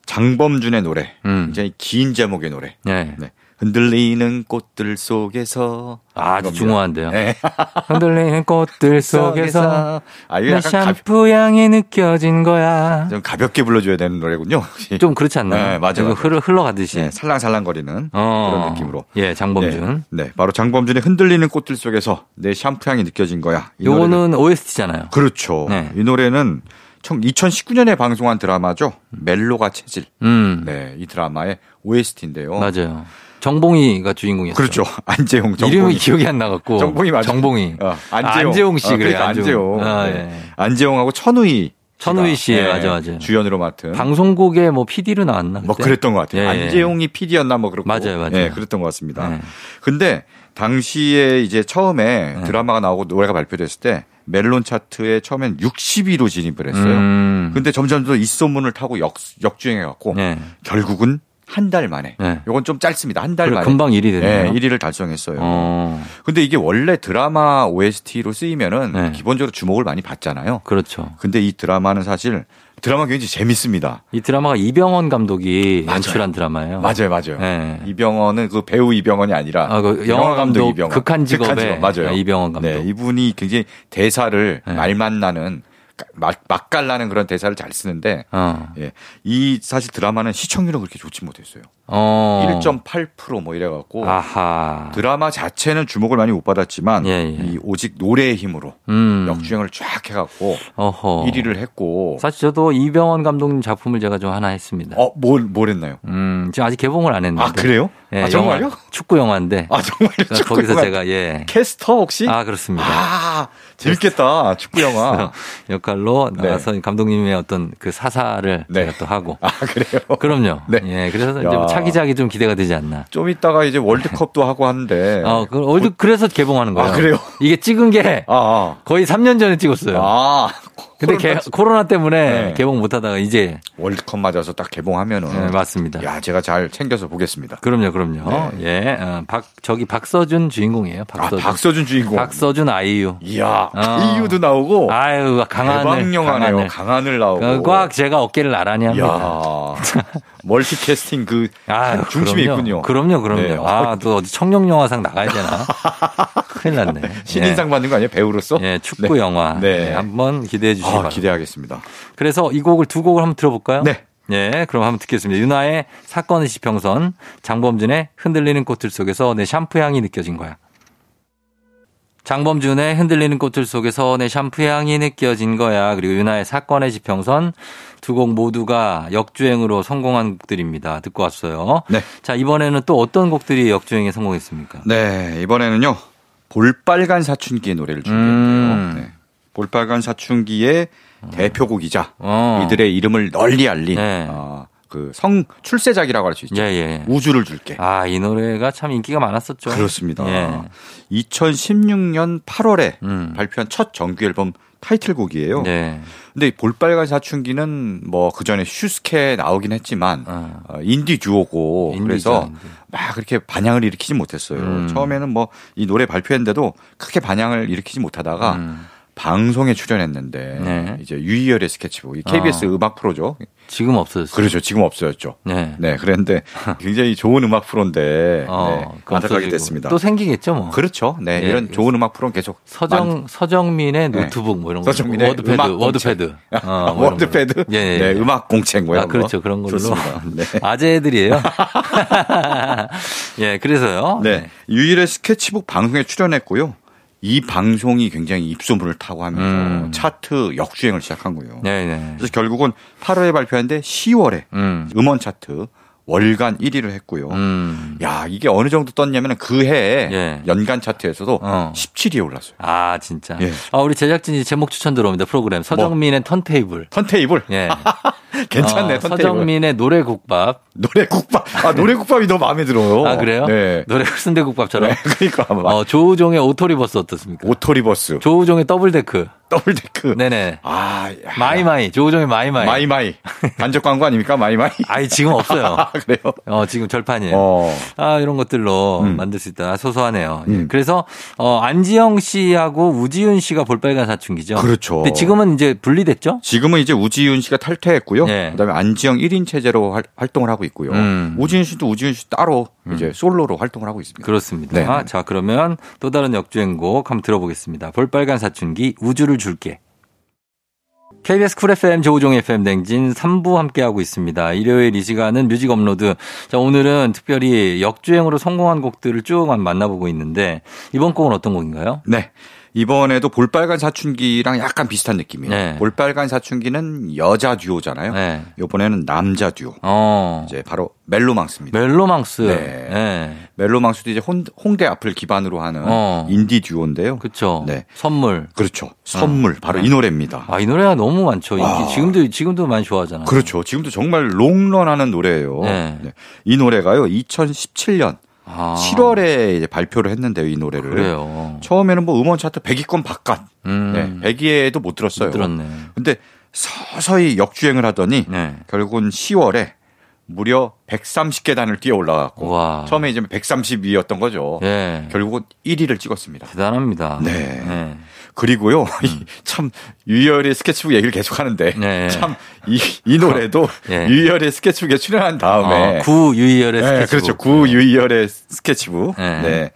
장범준의 노래. 음. 굉장히 긴 제목의 노래. 네. 네. 흔들리는 꽃들 속에서 아, 아주 중요한데요. 네. 흔들리는 꽃들 속에서 아, 내 샴푸 가 향이 느껴진 거야. 좀 가볍게 불러줘야 되는 노래군요. 좀 그렇지 않나요? 네, 맞아요. 흘러, 흘러가듯이. 네, 살랑살랑거리는 어. 그런 느낌으로. 예, 장범준. 네, 네, 바로 장범준의 흔들리는 꽃들 속에서 내 샴푸 향이 느껴진 거야. 요거는 OST잖아요. 그렇죠. 네. 이 노래는 2019년에 방송한 드라마죠. 멜로가 체질. 음. 네, 이 드라마의 OST인데요. 맞아요. 정봉이가 주인공이었어요. 그렇죠. 안재홍. 정봉이. 이름이 기억이 안 나갔고. 정봉이 맞아. 정봉이. 어, 안재홍. 아, 안재홍 씨 어, 그래. 그러니까 안재홍. 아, 네. 네. 안재홍하고 천우희. 천우희 씨, 네. 맞아, 맞아. 주연으로 맡은. 방송국에 뭐 PD로 나왔나? 뭐 그랬던 것 같아요. 예, 예. 안재홍이 PD였나 뭐 그렇고. 맞아요, 맞아요. 네, 그랬던 것 같습니다. 네. 근데 당시에 이제 처음에 네. 드라마가 나오고 노래가 발표됐을 때 멜론 차트에 처음엔 60위로 진입을 했어요. 음. 근데 점점 더 이 소문을 타고 역, 역주행해 갖고 네. 결국은 한 달 만에. 네. 요건 좀 짧습니다. 한 달 만에. 금방 1위 되네요. 네, 1위를 달성했어요. 어. 근데 이게 원래 드라마 OST로 쓰이면은 네. 기본적으로 주목을 많이 받잖아요. 그렇죠. 근데 이 드라마는 사실 드라마 굉장히 재밌습니다. 이 드라마가 이병헌 감독이 맞아요. 연출한 드라마예요. 맞아요, 맞아요. 네. 이병헌은 그 배우 이병헌이 아니라 아, 그 영화 감독 이병헌. 극한 직업의 극한 직업. 맞아요. 이병헌 감독. 네, 이분이 굉장히 대사를 네. 말만 나는 막, 맛깔나는 그런 대사를 잘 쓰는데 어. 예. 이 사실 드라마는 시청률은 그렇게 좋지 못했어요. 어. 1.8%뭐 이래갖고 아하. 드라마 자체는 주목을 많이 못 받았지만 예, 예. 이 오직 노래의 힘으로 음. 역주행을 쫙 해갖고 어허. 1위를 했고 사실 저도 이병헌 감독님 작품을 제가 좀 하나 했습니다. 어뭘 뭘 했나요? 음 지금 아직 개봉을 안 했는데. 아 그래요? 예, 아 정말요? 영화, 축구 영화인데. 아 정말요? 축구 거기서 영화. 제가 예 캐스터 혹시? 아 그렇습니다. 아 재밌겠다 축구 영화 역할로 네. 나와서 감독님의 어떤 그 사사를 네. 제가 또 하고. 아 그래요? 그럼요. 네. 예 그래서 야. 이제 뭐 차기작이 좀 기대가 되지 않나. 좀 이따가 이제 월드컵도 하고 하는데. 어, 그 월드 그래서 개봉하는 거예요. 아, 그래요? 이게 찍은 게 아, 아. 거의 3년 전에 찍었어요. 아. 근데 코로나, 개, 코로나 때문에 네. 개봉 못 하다가 이제 월드컵 맞아서 딱 개봉하면은 네, 맞습니다. 야, 제가 잘 챙겨서 보겠습니다. 그럼요, 그럼요. 네. 예. 어, 박 저기 박서준 주인공이에요. 박서준. 아, 박서준 주인공. 박서준 아이유. 이야, 어. 아이유도 나오고 아유, 강한을 영화네요. 강한을, 나오고. 꽉 제가 어깨를 나란히 합니다. 멀티 캐스팅 그 아유, 중심에 그럼요. 있군요. 그럼요, 그럼요. 네. 아, 또 어디 청룡 영화상 나가야 되나? 큰일 났네. 신인상 예. 받는 거 아니에요? 배우로서? 예, 축구 네. 영화. 네. 네. 한번 기대해 주시기 아, 바랍니다. 기대하겠습니다. 그래서 이 곡을 두 곡을 한번 들어볼까요? 네. 예, 그럼 한번 듣겠습니다. 윤아의 사건의 지평선, 장범준의 흔들리는 꽃들 속에서 내 샴푸 향이 느껴진 거야. 장범준의 흔들리는 꽃들 속에서 내 샴푸 향이 느껴진 거야. 그리고 윤아의 사건의 지평선 두 곡 모두가 역주행으로 성공한 곡들입니다. 듣고 왔어요. 네. 자, 이번에는 또 어떤 곡들이 역주행에 성공했습니까? 네, 이번에는요. 볼빨간 사춘기의 노래를 준비했고요. 음. 네. 볼빨간 사춘기의 음. 대표곡이자 어. 이들의 이름을 널리 알린 네. 어, 그성 출세작이라고 할 수 있죠. 예, 예. 우주를 줄게. 아, 이 노래가 참 인기가 많았었죠. 그렇습니다. 예. 2016년 8월에 음. 발표한 첫 정규 앨범 타이틀곡이에요. 네. 근데 볼빨간 사춘기는 뭐 그 전에 슈스케 나오긴 했지만 어. 어 인디 듀오고 인디죠, 그래서 인디. 막 그렇게 반향을 일으키지 못했어요. 음. 처음에는 뭐 이 노래 발표했는데도 크게 반향을 일으키지 못하다가 음. 방송에 출연했는데 네. 이제 유희열의 스케치북, KBS 어. 음악 프로죠. 지금 없어졌어요. 그렇죠. 지금 없어졌죠. 네. 네. 그런데 굉장히 좋은 음악 프로인데 어, 네, 안타깝게 됐습니다. 또 생기겠죠, 뭐. 그렇죠. 네. 네. 이런 좋은 음악 프로는 계속 서정 만... 서정민의 네. 노트북 뭐 이런 거. 서정민의 워드패드, 음악 워드패드. 어, 뭐 워드패드. 예, 예, 네. 음악 공책 뭐 이런 아, 그렇죠. 그런 걸로. 좋습니다. 네. 아재들이에요. 예, 그래서요. 네. 네. 유희열의 스케치북 방송에 출연했고요. 이 방송이 굉장히 입소문을 타고 하면서 음. 차트 역주행을 시작한 거예요. 네네. 그래서 결국은 8월에 발표했는데 10월에 음. 음원 차트 월간 1위를 했고요. 음. 야, 이게 어느 정도 떴냐면 그 해에 예. 연간 차트에서도 어. 17위에 올랐어요. 아, 진짜. 예. 아, 우리 제작진이 제목 추천 들어옵니다. 프로그램. 서정민의 뭐? 턴테이블. 턴테이블? 예. 괜찮네, 어, 턴테이블. 서정민의 노래국밥. 노래국밥. 아, 노래국밥이 너무 마음에 들어요. 아, 그래요? 네. 노래 순대국밥처럼. 네, 그러니까. 어, 조우종의 auto reverse 어떻습니까? auto reverse. 조우종의 double deck. double deck. 네네. 아, 마이마이. 조우종의 마이마이. 마이마이. 간접 광고 아닙니까? 마이마이? 아니, 지금 없어요. 아, 그래요? 어, 지금 절판이에요. 어. 아, 이런 것들로 음. 만들 수 있다. 소소하네요. 예. 음. 그래서, 어, 안지영 씨하고 우지윤 씨가 볼빨간 사춘기죠. 그렇죠. 근데 지금은 이제 분리됐죠? 지금은 이제 우지윤 씨가 탈퇴했고요. 네. 그다음에 안지영 1인 체제로 활, 활동을 하고 있고요. 음. 우지윤 씨도 우지윤 씨 따로 음. 이제 솔로로 활동을 하고 있습니다. 그렇습니다. 네. 자, 그러면 또 다른 역주행곡 한번 들어보겠습니다. 볼빨간 사춘기 우주를 줄게. KBS 쿨 FM 조우종 FM 댕진 3부 함께하고 있습니다. 일요일 이 시간은 뮤직 업로드. 자, 오늘은 특별히 역주행으로 성공한 곡들을 쭉 만나보고 있는데 이번 곡은 어떤 곡인가요? 네. 이번에도 볼빨간 사춘기랑 약간 비슷한 느낌이에요. 네. 볼빨간 사춘기는 여자 듀오잖아요. 네. 이번에는 남자 듀오. 어. 이제 바로 멜로망스입니다. 멜로망스. 네. 네. 멜로망스도 이제 홍, 홍대 앞을 기반으로 하는 어. 인디 듀오인데요. 그렇죠. 네. 선물. 그렇죠. 선물. 어. 바로 이 노래입니다. 아, 이 노래가 너무 많죠. 인기. 지금도 지금도 많이 좋아하잖아요. 그렇죠. 지금도 정말 롱런하는 노래예요. 네. 네. 이 노래가요. 2017년 아. 7월에 이제 발표를 했는데요, 이 노래를. 그래요. 처음에는 뭐 음원 차트 100위권 바깥. 음. 네, 100위에도 못 들었어요. 못 들었네. 근데 서서히 역주행을 하더니 네. 결국은 10월에 무려 130계단을 뛰어 올라갔고 와. 처음에 이제 132였던 거죠. 예. 결국은 1위를 찍었습니다. 대단합니다. 네. 네. 그리고요, 음. 참, 유열의 스케치북 얘기를 계속 하는데, 네. 참, 이, 이 노래도 네. 유열의 스케치북에 출연한 다음에. 어, 구 유열의 네, 스케치북. 그렇죠. 구 유열의 스케치북. 네. 네.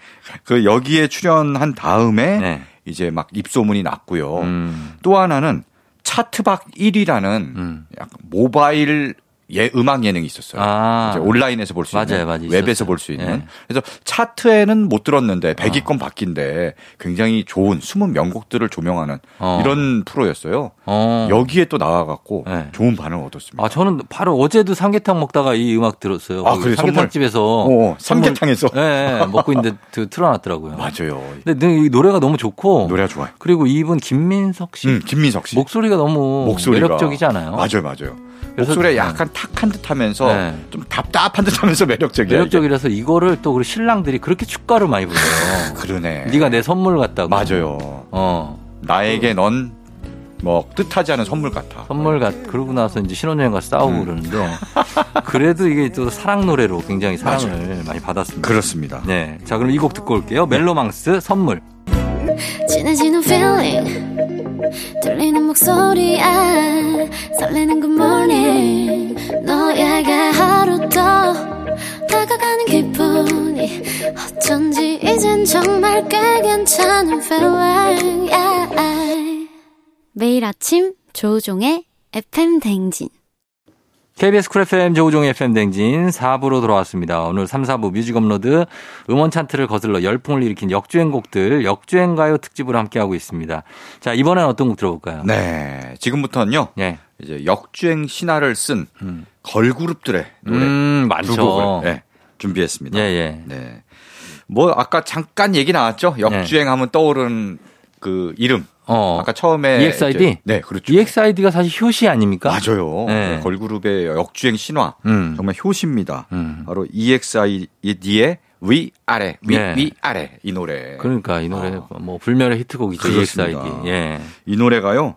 그 여기에 출연한 다음에, 네. 이제 막 입소문이 났고요. 음. 또 하나는 차트박 1위라는 음. 약간 모바일 예, 음악 예능이 있었어요. 아. 온라인에서 볼 수 있는. 맞아요, 웹에서 볼 수 있는. 네. 그래서 차트에는 못 들었는데 100위권 어. 바뀐데 굉장히 좋은 숨은 명곡들을 조명하는 어. 이런 프로였어요. 어. 여기에 또 나와갖고 네. 좋은 반응을 얻었습니다. 아, 저는 바로 어제도 삼계탕 먹다가 이 음악 들었어요. 아, 그래 삼계탕 집에서. 어, 삼계탕에서. 네, 네, 먹고 있는데 틀어놨더라고요. 맞아요. 근데 이 노래가 너무 좋고. 노래가 좋아요. 그리고 이분 김민석 씨. 음, 김민석 씨. 목소리가 너무 목소리가. 매력적이지 않아요? 맞아요, 맞아요. 목소리에 약간 탁한 듯하면서 네. 좀 답답한 듯하면서 매력적이야. 매력적이라서 이게. 이거를 또 우리 신랑들이 그렇게 축가를 많이 불러요. 그러네. 네가 내 선물 같다고. 맞아요. 어. 나에게 넌 뭐 뜻하지 않은 선물 같아. 선물 같. 그러고 나서 이제 신혼여행 가서 싸우고 음. 그러는데 그래도 이게 또 사랑 노래로 굉장히 사랑을 맞아요. 많이 받았습니다. 그렇습니다. 네. 자 그럼 이 곡 듣고 올게요. 멜로망스 선물. 진해지는 feeling 들리는 목소리에 설레는 good morning 너에게 하루 더 다가가는 기분이 어쩐지 이젠 정말 꽤 괜찮은 feeling yeah. 매일 아침 조우종의 FM 댕진 KBS 쿨 FM 조우종의 FM 댕진 4부로 돌아왔습니다. 오늘 3, 4부 뮤직 업로드 음원 차트를 거슬러 열풍을 일으킨 역주행 곡들 역주행 가요 특집으로 함께하고 있습니다. 자, 이번엔 어떤 곡 들어볼까요? 네. 지금부터는요. 네. 이제 역주행 신화를 쓴 음. 걸그룹들의 노래 음, 많죠. 두 곡을 네, 준비했습니다. 예, 예. 네. 뭐 아까 잠깐 얘기 나왔죠. 역주행하면 떠오르는 그 이름 어. 아까 처음에 EXID? 이제, 네, 그렇죠. EXID가 사실 효시 아닙니까? 맞아요. 네. 걸그룹의 역주행 신화. 음. 정말 효시입니다. 음. 바로 EXID의 위 아래 위, 네. 위 아래 이 노래. 그러니까 이 노래 아. 뭐 불멸의 히트곡이죠. 그렇습니다. EXID. 예. 이 노래가요.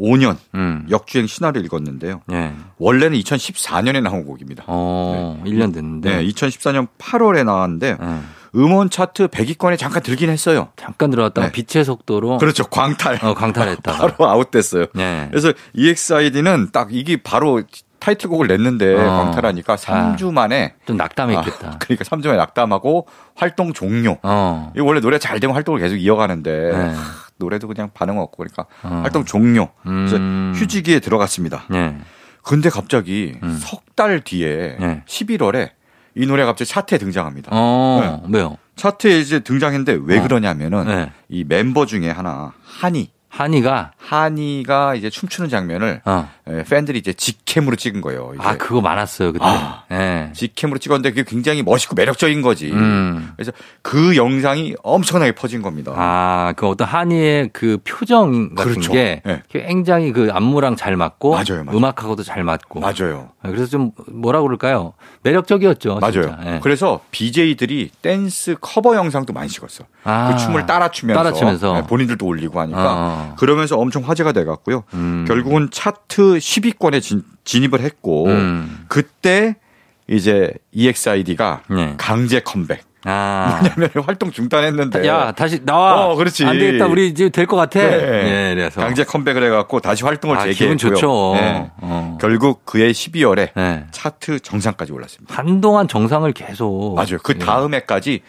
2015년 음. 역주행 신화를 읽었는데요. 예. 원래는 2014년에 나온 곡입니다. 어, 네. 1년 됐는데. 네, 2014년 8월에 나왔는데 예. 음원 차트 100위권에 잠깐 들긴 했어요. 잠깐 들어갔다가 네. 빛의 속도로 그렇죠. 광탈. 어, 광탈했다. 바로 아웃됐어요. 네. 그래서 EXID는 딱 이게 바로 타이틀곡을 냈는데 어. 광탈하니까 3주 아. 만에 좀 낙담했겠다. 아, 그러니까 3주 만에 낙담하고 활동 종료. 어. 이 원래 노래 잘 되면 활동을 계속 이어가는데 네. 하, 노래도 그냥 반응 없고 그러니까 어. 활동 종료. 음. 휴지기에 들어갔습니다. 네. 근데 갑자기 음. 석달 뒤에 네. 11월에 이 노래가 갑자기 차트에 등장합니다. 어, 네. 왜요? 차트에 이제 등장했는데 왜 어. 그러냐면은 네. 이 멤버 중에 하나 한이 한이가 한이가 이제 춤추는 장면을 어. 예, 팬들이 이제 직캠으로 찍은 거예요. 이제. 아 그거 많았어요 그때. 아, 네. 직캠으로 찍었는데 그게 굉장히 멋있고 매력적인 거지. 음. 그래서 그 영상이 엄청나게 퍼진 겁니다. 아그 어떤 한이의 그 표정 같은 그렇죠. 게 네. 굉장히 그 안무랑 잘 맞고 맞아요, 맞아요. 음악하고도 잘 맞고. 맞아요. 그래서 좀 뭐라 그럴까요? 매력적이었죠. 맞아요. 네. 그래서 BJ들이 댄스 커버 영상도 많이 찍었어. 아, 그 춤을 따라 추면서, 따라 추면서. 본인들도 올리고 하니까. 어. 그러면서 엄청 화제가 돼갔고요. 음. 결국은 차트 10위권에 진, 진입을 했고 음. 그때 이제 EXID가 네. 강제 컴백. 아. 뭐냐면 활동 중단했는데. 야, 다시 나와. 어, 그렇지. 안 되겠다. 우리 이제 될 것 같아. 네. 네. 그래서. 강제 컴백을 해갖고 다시 활동을 아, 재개했고요. 기분 좋죠. 네. 어. 결국 그해 12월에 네. 차트 정상까지 올랐습니다. 한동안 정상을 계속. 맞아요. 그 다음 해까지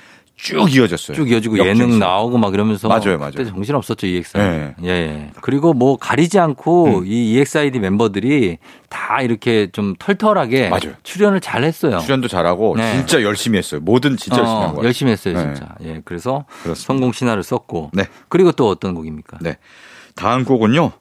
쭉 이어졌어요. 쭉 이어지고 예능 나오고 막 이러면서 맞아요, 맞아요. 그때 정신 없었죠 EXID. 네. 예, 예. 그리고 뭐 가리지 않고 음. 이 EXID 멤버들이 다 이렇게 좀 털털하게 맞아요. 출연을 잘했어요. 출연도 잘하고 네. 진짜 열심히 했어요. 뭐든 진짜 어, 열심히 한 거예요. 열심히 했어요, 네. 진짜. 네. 예, 그래서 그렇습니다. 성공 신화를 썼고. 네. 그리고 또 어떤 곡입니까? 네. 다음 곡은요.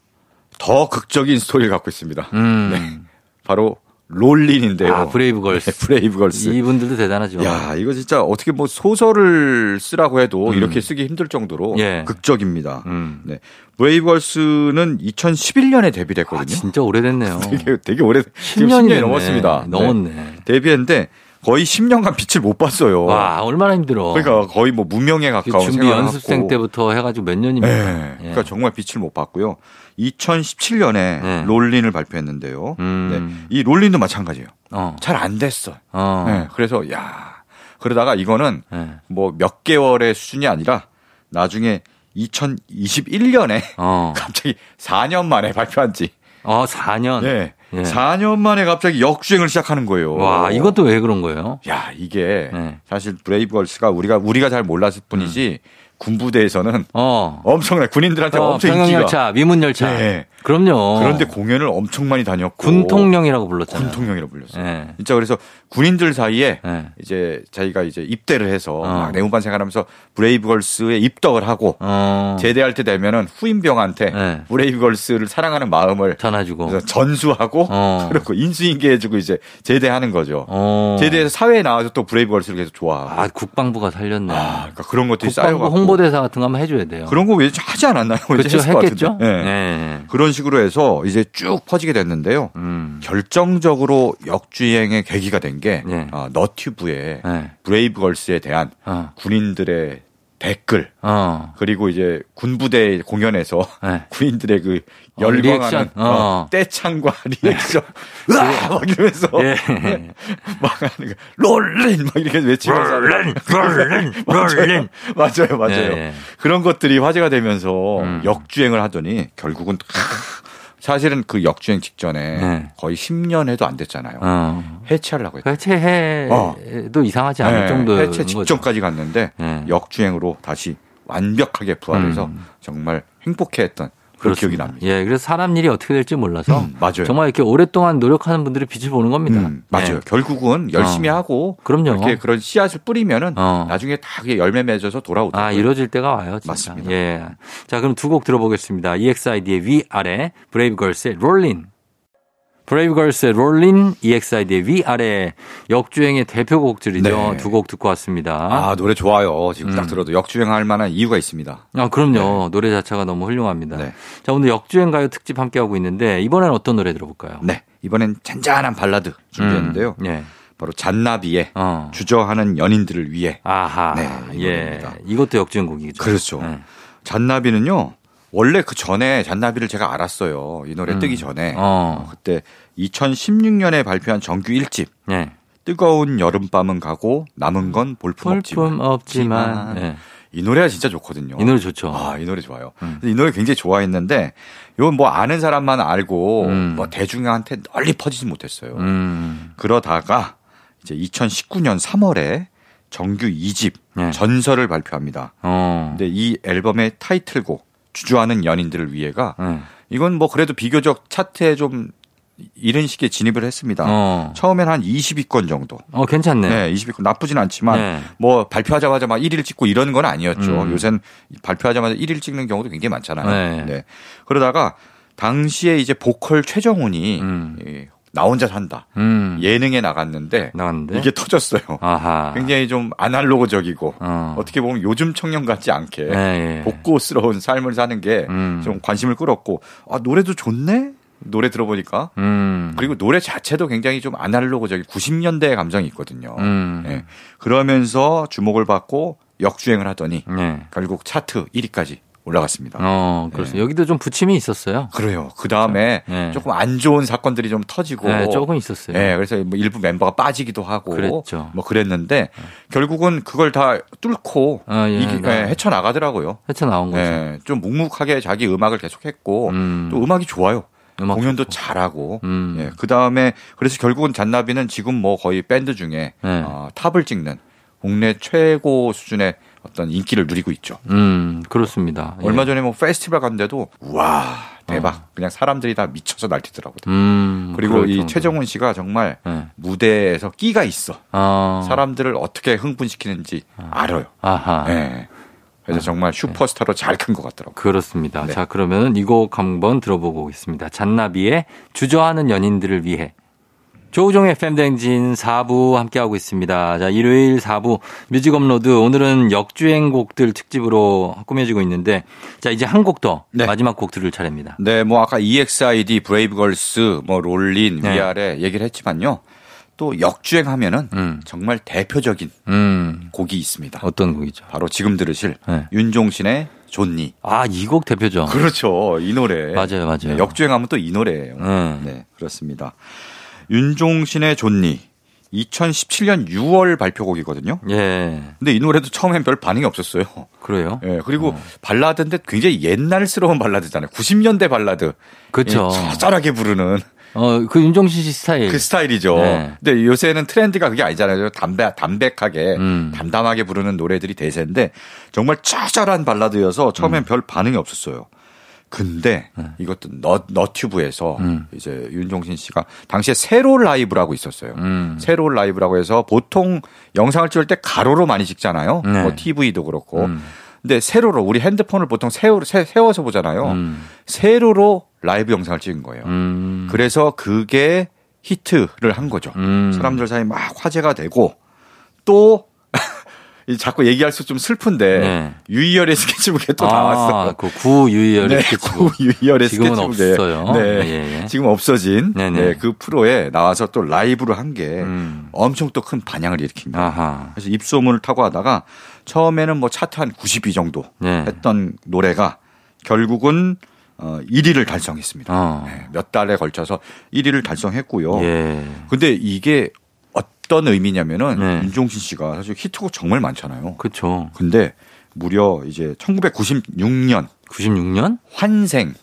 더 극적인 스토리를 갖고 있습니다. 음. 네. 바로 롤린인데요. 아, 브레이브걸스. 네, 브레이브걸스. 이분들도 대단하죠. 야, 이거 진짜 어떻게 뭐 소설을 쓰라고 해도 음. 이렇게 쓰기 힘들 정도로 예. 극적입니다. 음. 네. 브레이브걸스는 2011년에 데뷔를 했거든요. 아, 진짜 오래됐네요. 되게, 되게 오래, 10년이 10년이 넘었습니다. 넘었네. 네. 데뷔했는데 거의 10년간 빛을 못 봤어요. 와, 얼마나 힘들어. 그러니까 거의 뭐 무명에 가까운 준비 연습생 때부터 해가지고 몇 년입니까? 네. 예. 그러니까 정말 빛을 못 봤고요. 2017년에 네. 롤린을 발표했는데요. 음. 네. 이 롤린도 마찬가지예요. 어. 잘안 됐어. 어. 네. 그래서 야 그러다가 이거는 네. 뭐몇 개월의 수준이 아니라 나중에 2021년에 어. 갑자기 4년 만에 발표한 지. 어, 4년. 네. 예. 4년 만에 갑자기 역주행을 시작하는 거예요. 와, 이것도 왜 그런 거예요? 야, 이게 네. 사실 브레이브걸스가 우리가 우리가 잘 몰랐을 뿐이지 음. 군부대에서는 어. 엄청나 군인들한테 어, 엄청 인기가 열차, 미문 열차. 네. 그럼요. 그런데 공연을 엄청 많이 다녔고 군통령이라고 불렀잖아요. 군통령이라고 불렀어요. 네. 진짜 그래서 군인들 사이에 네. 이제 자기가 이제 입대를 해서 어. 막 내무반 생활하면서 브레이브걸스에 입덕을 하고 어. 제대할 때 되면은 후임병한테 네. 브레이브걸스를 사랑하는 마음을 전해주고 전수하고 어. 그리고 인수인계해주고 이제 제대하는 거죠. 어. 제대해서 사회에 나와서 또 브레이브걸스를 계속 좋아하고. 아 국방부가 살렸네. 아, 그러니까 그런 것들이 쌓여갖고 홍보대사 같은 거 한번 해줘야 돼요. 그런 거 왜 하지 않았나요? 그렇죠 했겠죠. 네. 네. 그런 식으로 해서 이제 쭉 퍼지게 됐는데요. 음. 결정적으로 역주행의 계기가 된게 네. 어, 너튜브에 네. 브레이브걸스에 대한 어. 군인들의 댓글 어. 그리고 이제 군부대 공연에서 네. 군인들의 그 어, 열광하는 어, 어, 떼창과 리액션. 네. 으아! 막 이러면서 예. 막 하는 거. 롤린 막 이렇게 외치면서. 롤린 롤린 롤린 맞아요 맞아요. 예. 그런 것들이 화제가 되면서 음. 역주행을 하더니 결국은 사실은 그 역주행 직전에 네. 거의 10년 해도 안 됐잖아요. 어. 해체하려고 했죠. 해체해도 어. 이상하지 않을 네. 정도 해체 직전까지 거죠. 갔는데 네. 역주행으로 다시 완벽하게 부활해서 음. 정말 행복해했던 그런 기억이 납니다. 예, 그래서 사람 일이 어떻게 될지 몰라서 음, 맞아요. 정말 이렇게 오랫동안 노력하는 분들이 빛을 보는 겁니다. 음, 맞아요. 네. 결국은 열심히 어. 하고 그럼요. 이렇게 그런 씨앗을 뿌리면은 어. 나중에 다 열매 맺어서 돌아오더라고요. 아, 이루어질 때가 와요, 진짜. 맞습니다. 예. 자, 그럼 두 곡 들어보겠습니다. EXID의 위아래, 브레이브걸스의 롤린. 브레이브걸스의 롤린, EXID의 위아래 역주행의 대표곡들이죠. 네. 두곡 듣고 왔습니다. 아 노래 좋아요. 지금 음. 딱 들어도 역주행할 만한 이유가 있습니다. 아 그럼요. 네. 노래 자체가 너무 훌륭합니다. 네. 자 오늘 역주행 가요 특집 함께 하고 있는데 이번엔 어떤 노래 들어볼까요? 네 이번엔 잔잔한 발라드 준비했는데요. 음. 네. 바로 잔나비의 어. 주저하는 연인들을 위해. 아하. 네, 예. 이것도 역주행곡이죠. 그렇죠. 네. 잔나비는요. 원래 그 전에 잔나비를 제가 알았어요. 이 노래 음. 뜨기 전에. 어. 그때 2016년에 발표한 정규 1집. 네. 뜨거운 여름밤은 가고 남은 건 볼품, 볼품 없지만. 없지만. 네. 이 노래가 진짜 좋거든요. 이 노래 좋죠. 아, 이 노래 좋아요. 음. 이 노래 굉장히 좋아했는데 이건 뭐 아는 사람만 알고 음. 뭐 대중한테 널리 퍼지지 못했어요. 음. 그러다가 이제 2019년 3월에 정규 2집 네. 전설을 발표합니다. 어. 근데 이 앨범의 타이틀곡 주저하는 연인들을 위해가 음. 이건 뭐 그래도 비교적 차트에 좀 이런 식의 진입을 했습니다. 어. 처음엔 한 20위권 정도. 어, 괜찮네. 네, 20위권 나쁘진 않지만 네. 뭐 발표하자마자 막 1위를 찍고 이런 건 아니었죠. 음. 요새는 발표하자마자 1위를 찍는 경우도 굉장히 많잖아요. 네. 네. 그러다가 당시에 이제 보컬 최정훈이 음. 나 혼자 산다. 음. 예능에 나갔는데, 나갔는데 이게 터졌어요. 아하. 굉장히 좀 아날로그적이고 어. 떻게 보면 요즘 청년 같지 않게 네, 예. 복고스러운 삶을 사는 게좀 음. 관심을 끌었고 아 노래도 좋네. 노래 들어보니까 음. 그리고 노래 자체도 굉장히 좀 아날로그적인 90년대의 감정이 있거든요. 음. 네. 그러면서 주목을 받고 역주행을 하더니 네. 결국 차트 1위까지 올라갔습니다. 어, 그렇습니다. 네. 여기도 좀 부침이 있었어요. 그래요. 그 다음에 네. 조금 안 좋은 사건들이 좀 터지고. 네, 조금 있었어요. 네, 그래서 뭐 일부 멤버가 빠지기도 하고. 그랬죠. 뭐 그랬는데 결국은 그걸 다 뚫고 아, 예, 이기, 네, 헤쳐 나가더라고요. 헤쳐 나온 거죠. 네, 좀 묵묵하게 자기 음악을 계속했고 음. 또 음악이 좋아요. 공연도 좋고. 잘하고. 음. 예, 그 다음에 그래서 결국은 잔나비는 지금 뭐 거의 밴드 중에 네. 어, 탑을 찍는 국내 최고 수준의 어떤 인기를 누리고 있죠. 음, 그렇습니다. 얼마 예. 전에 뭐 페스티벌 갔는데도 와 대박. 어. 그냥 사람들이 다 미쳐서 날뛰더라고요. 음, 그리고 이 최정훈 씨가 정말 네. 무대에서 끼가 있어. 어. 사람들을 어떻게 흥분시키는지 어. 알아요. 아하. 네. 그래서 아, 정말 슈퍼스타로 네. 잘큰 것 같더라고요. 그렇습니다. 네. 자, 그러면 이 곡 한번 들어보고 오겠습니다. 잔나비의 주저하는 연인들을 위해. 조우종의 FM댕진 4부 함께하고 있습니다. 자, 일요일 4부 뮤직 업로드 오늘은 역주행 곡들 특집으로 꾸며지고 있는데 자, 이제 한 곡 더 네. 마지막 곡 들을 차례입니다. 네, 뭐 아까 EXID, 브레이브걸스, 뭐 롤린, 네. 위아래 얘기를 했지만요. 또 역주행하면은 음. 정말 대표적인 음. 곡이 있습니다. 어떤 곡이죠? 바로 지금 들으실 네. 윤종신의 좋니. 아, 이 곡 대표죠. 그렇죠. 이 노래. 맞아요, 맞아요. 네, 역주행하면 또 이 노래예요. 음. 네, 그렇습니다. 윤종신의 존니. 2017년 6월 발표곡이거든요. 예. 근데 이 노래도 처음엔 별 반응이 없었어요. 그래요? 예. 그리고 어. 발라드인데 굉장히 옛날스러운 발라드잖아요. 90년대 발라드. 그렇죠. 예, 짤짤하게 부르는. 어, 그 윤종신 씨 스타일. 그 스타일이죠. 네. 근데 요새는 트렌드가 그게 아니잖아요. 담배, 담백하게, 음. 담담하게 부르는 노래들이 대세인데 정말 짤짤한 발라드여서 처음엔 음. 별 반응이 없었어요. 근데 네. 이것도 너, 너튜브에서 음. 이제 윤종신 씨가 당시에 세로 라이브라고 있었어요. 음. 세로 라이브라고 해서 보통 영상을 찍을 때 가로로 많이 찍잖아요. 네. 뭐 TV도 그렇고. 음. 근데 세로로 우리 핸드폰을 보통 세로 세워서 보잖아요. 음. 세로로 라이브 영상을 찍은 거예요. 음. 그래서 그게 히트를 한 거죠. 음. 사람들 사이에 막 화제가 되고 또 자꾸 얘기할수록 좀 슬픈데 네. 유희열의 스케치북에 또 아, 나왔어. 그 구유희열의 네, 스케치북. 구유희열의 지금은 스케치북에. 없어요. 네. 예, 예. 지금 없어진 네, 그 프로에 나와서 또 라이브로 한게 음. 엄청 또 큰 반향을 일으킵니다. 아하. 그래서 입소문을 타고 하다가 처음에는 뭐 차트 한 90위 정도 네. 했던 노래가 결국은 어 1위를 달성했습니다. 어. 네, 몇 달에 걸쳐서 1위를 달성했고요. 예. 근데 이게 어떤 의미냐면은 네. 윤종신 씨가 사실 히트곡 정말 많잖아요. 그렇죠. 근데 무려 이제 1996년 96년 환생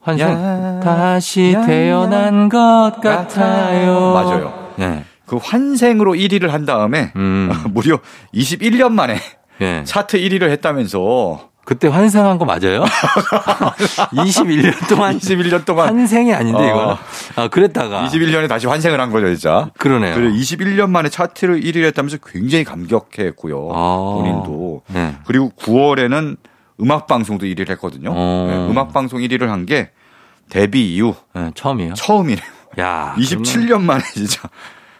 환생 야, 다시 야, 태어난 야, 것 같아요. 맞아요. 네. 그 환생으로 1위를 한 다음에 음. 무려 21년 만에 네. 차트 1위를 했다면서 그때 환생한 거 맞아요? 21년 동안 21년 동안 환생이 아닌데 어. 이거. 아 그랬다가 21년에 다시 환생을 한 거죠, 진짜. 그러네요. 그리고 21년 만에 차트를 1위를 했다면서 굉장히 감격했고요. 아. 본인도. 네. 그리고 9월에는 음악 방송도 1위를 했거든요. 어. 네, 음악 방송 1위를 한 게 데뷔 이후 네, 처음이에요. 처음이네요. 야, 27년 만에 진짜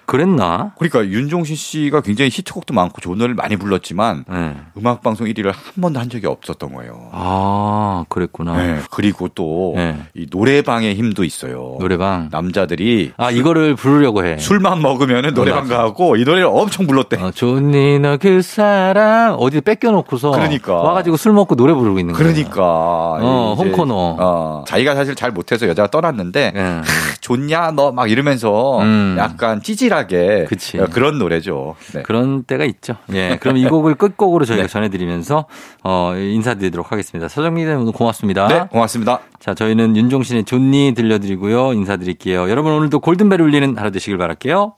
그랬나? 그러니까 윤종신 씨가 굉장히 히트곡도 많고 좋은 노래를 많이 불렀지만 네. 음악 방송 1위를 한 번도 한 적이 없었던 거예요. 아, 그랬구나. 네. 그리고 또이 네. 노래방의 힘도 있어요. 노래방. 남자들이 아, 이거를 부르려고 해. 술만 먹으면은 노래방 가고 이 노래를 엄청 불렀대. 어, 좋니 너 그 사람 어디 뺏겨 놓고서 그러니까 와 가지고 술 먹고 노래 부르고 있는 거예요. 그러니까. 어, 홈코너. 어, 자기가 사실 잘 못해서 여자가 떠났는데 네. 좋냐 너 막 이러면서 음. 약간 찌질하 찌질하게 그치. 어, 그런 노래죠. 네. 그런 때가 있죠. 예. 그럼 이 곡을 끝곡으로 저희가 네. 전해드리면서 어, 인사드리도록 하겠습니다. 서정민 오늘 고맙습니다. 네, 고맙습니다. 자, 저희는 윤종신의 존니 들려드리고요. 인사드릴게요. 여러분 오늘도 골든벨 울리는 하루 되시길 바랄게요.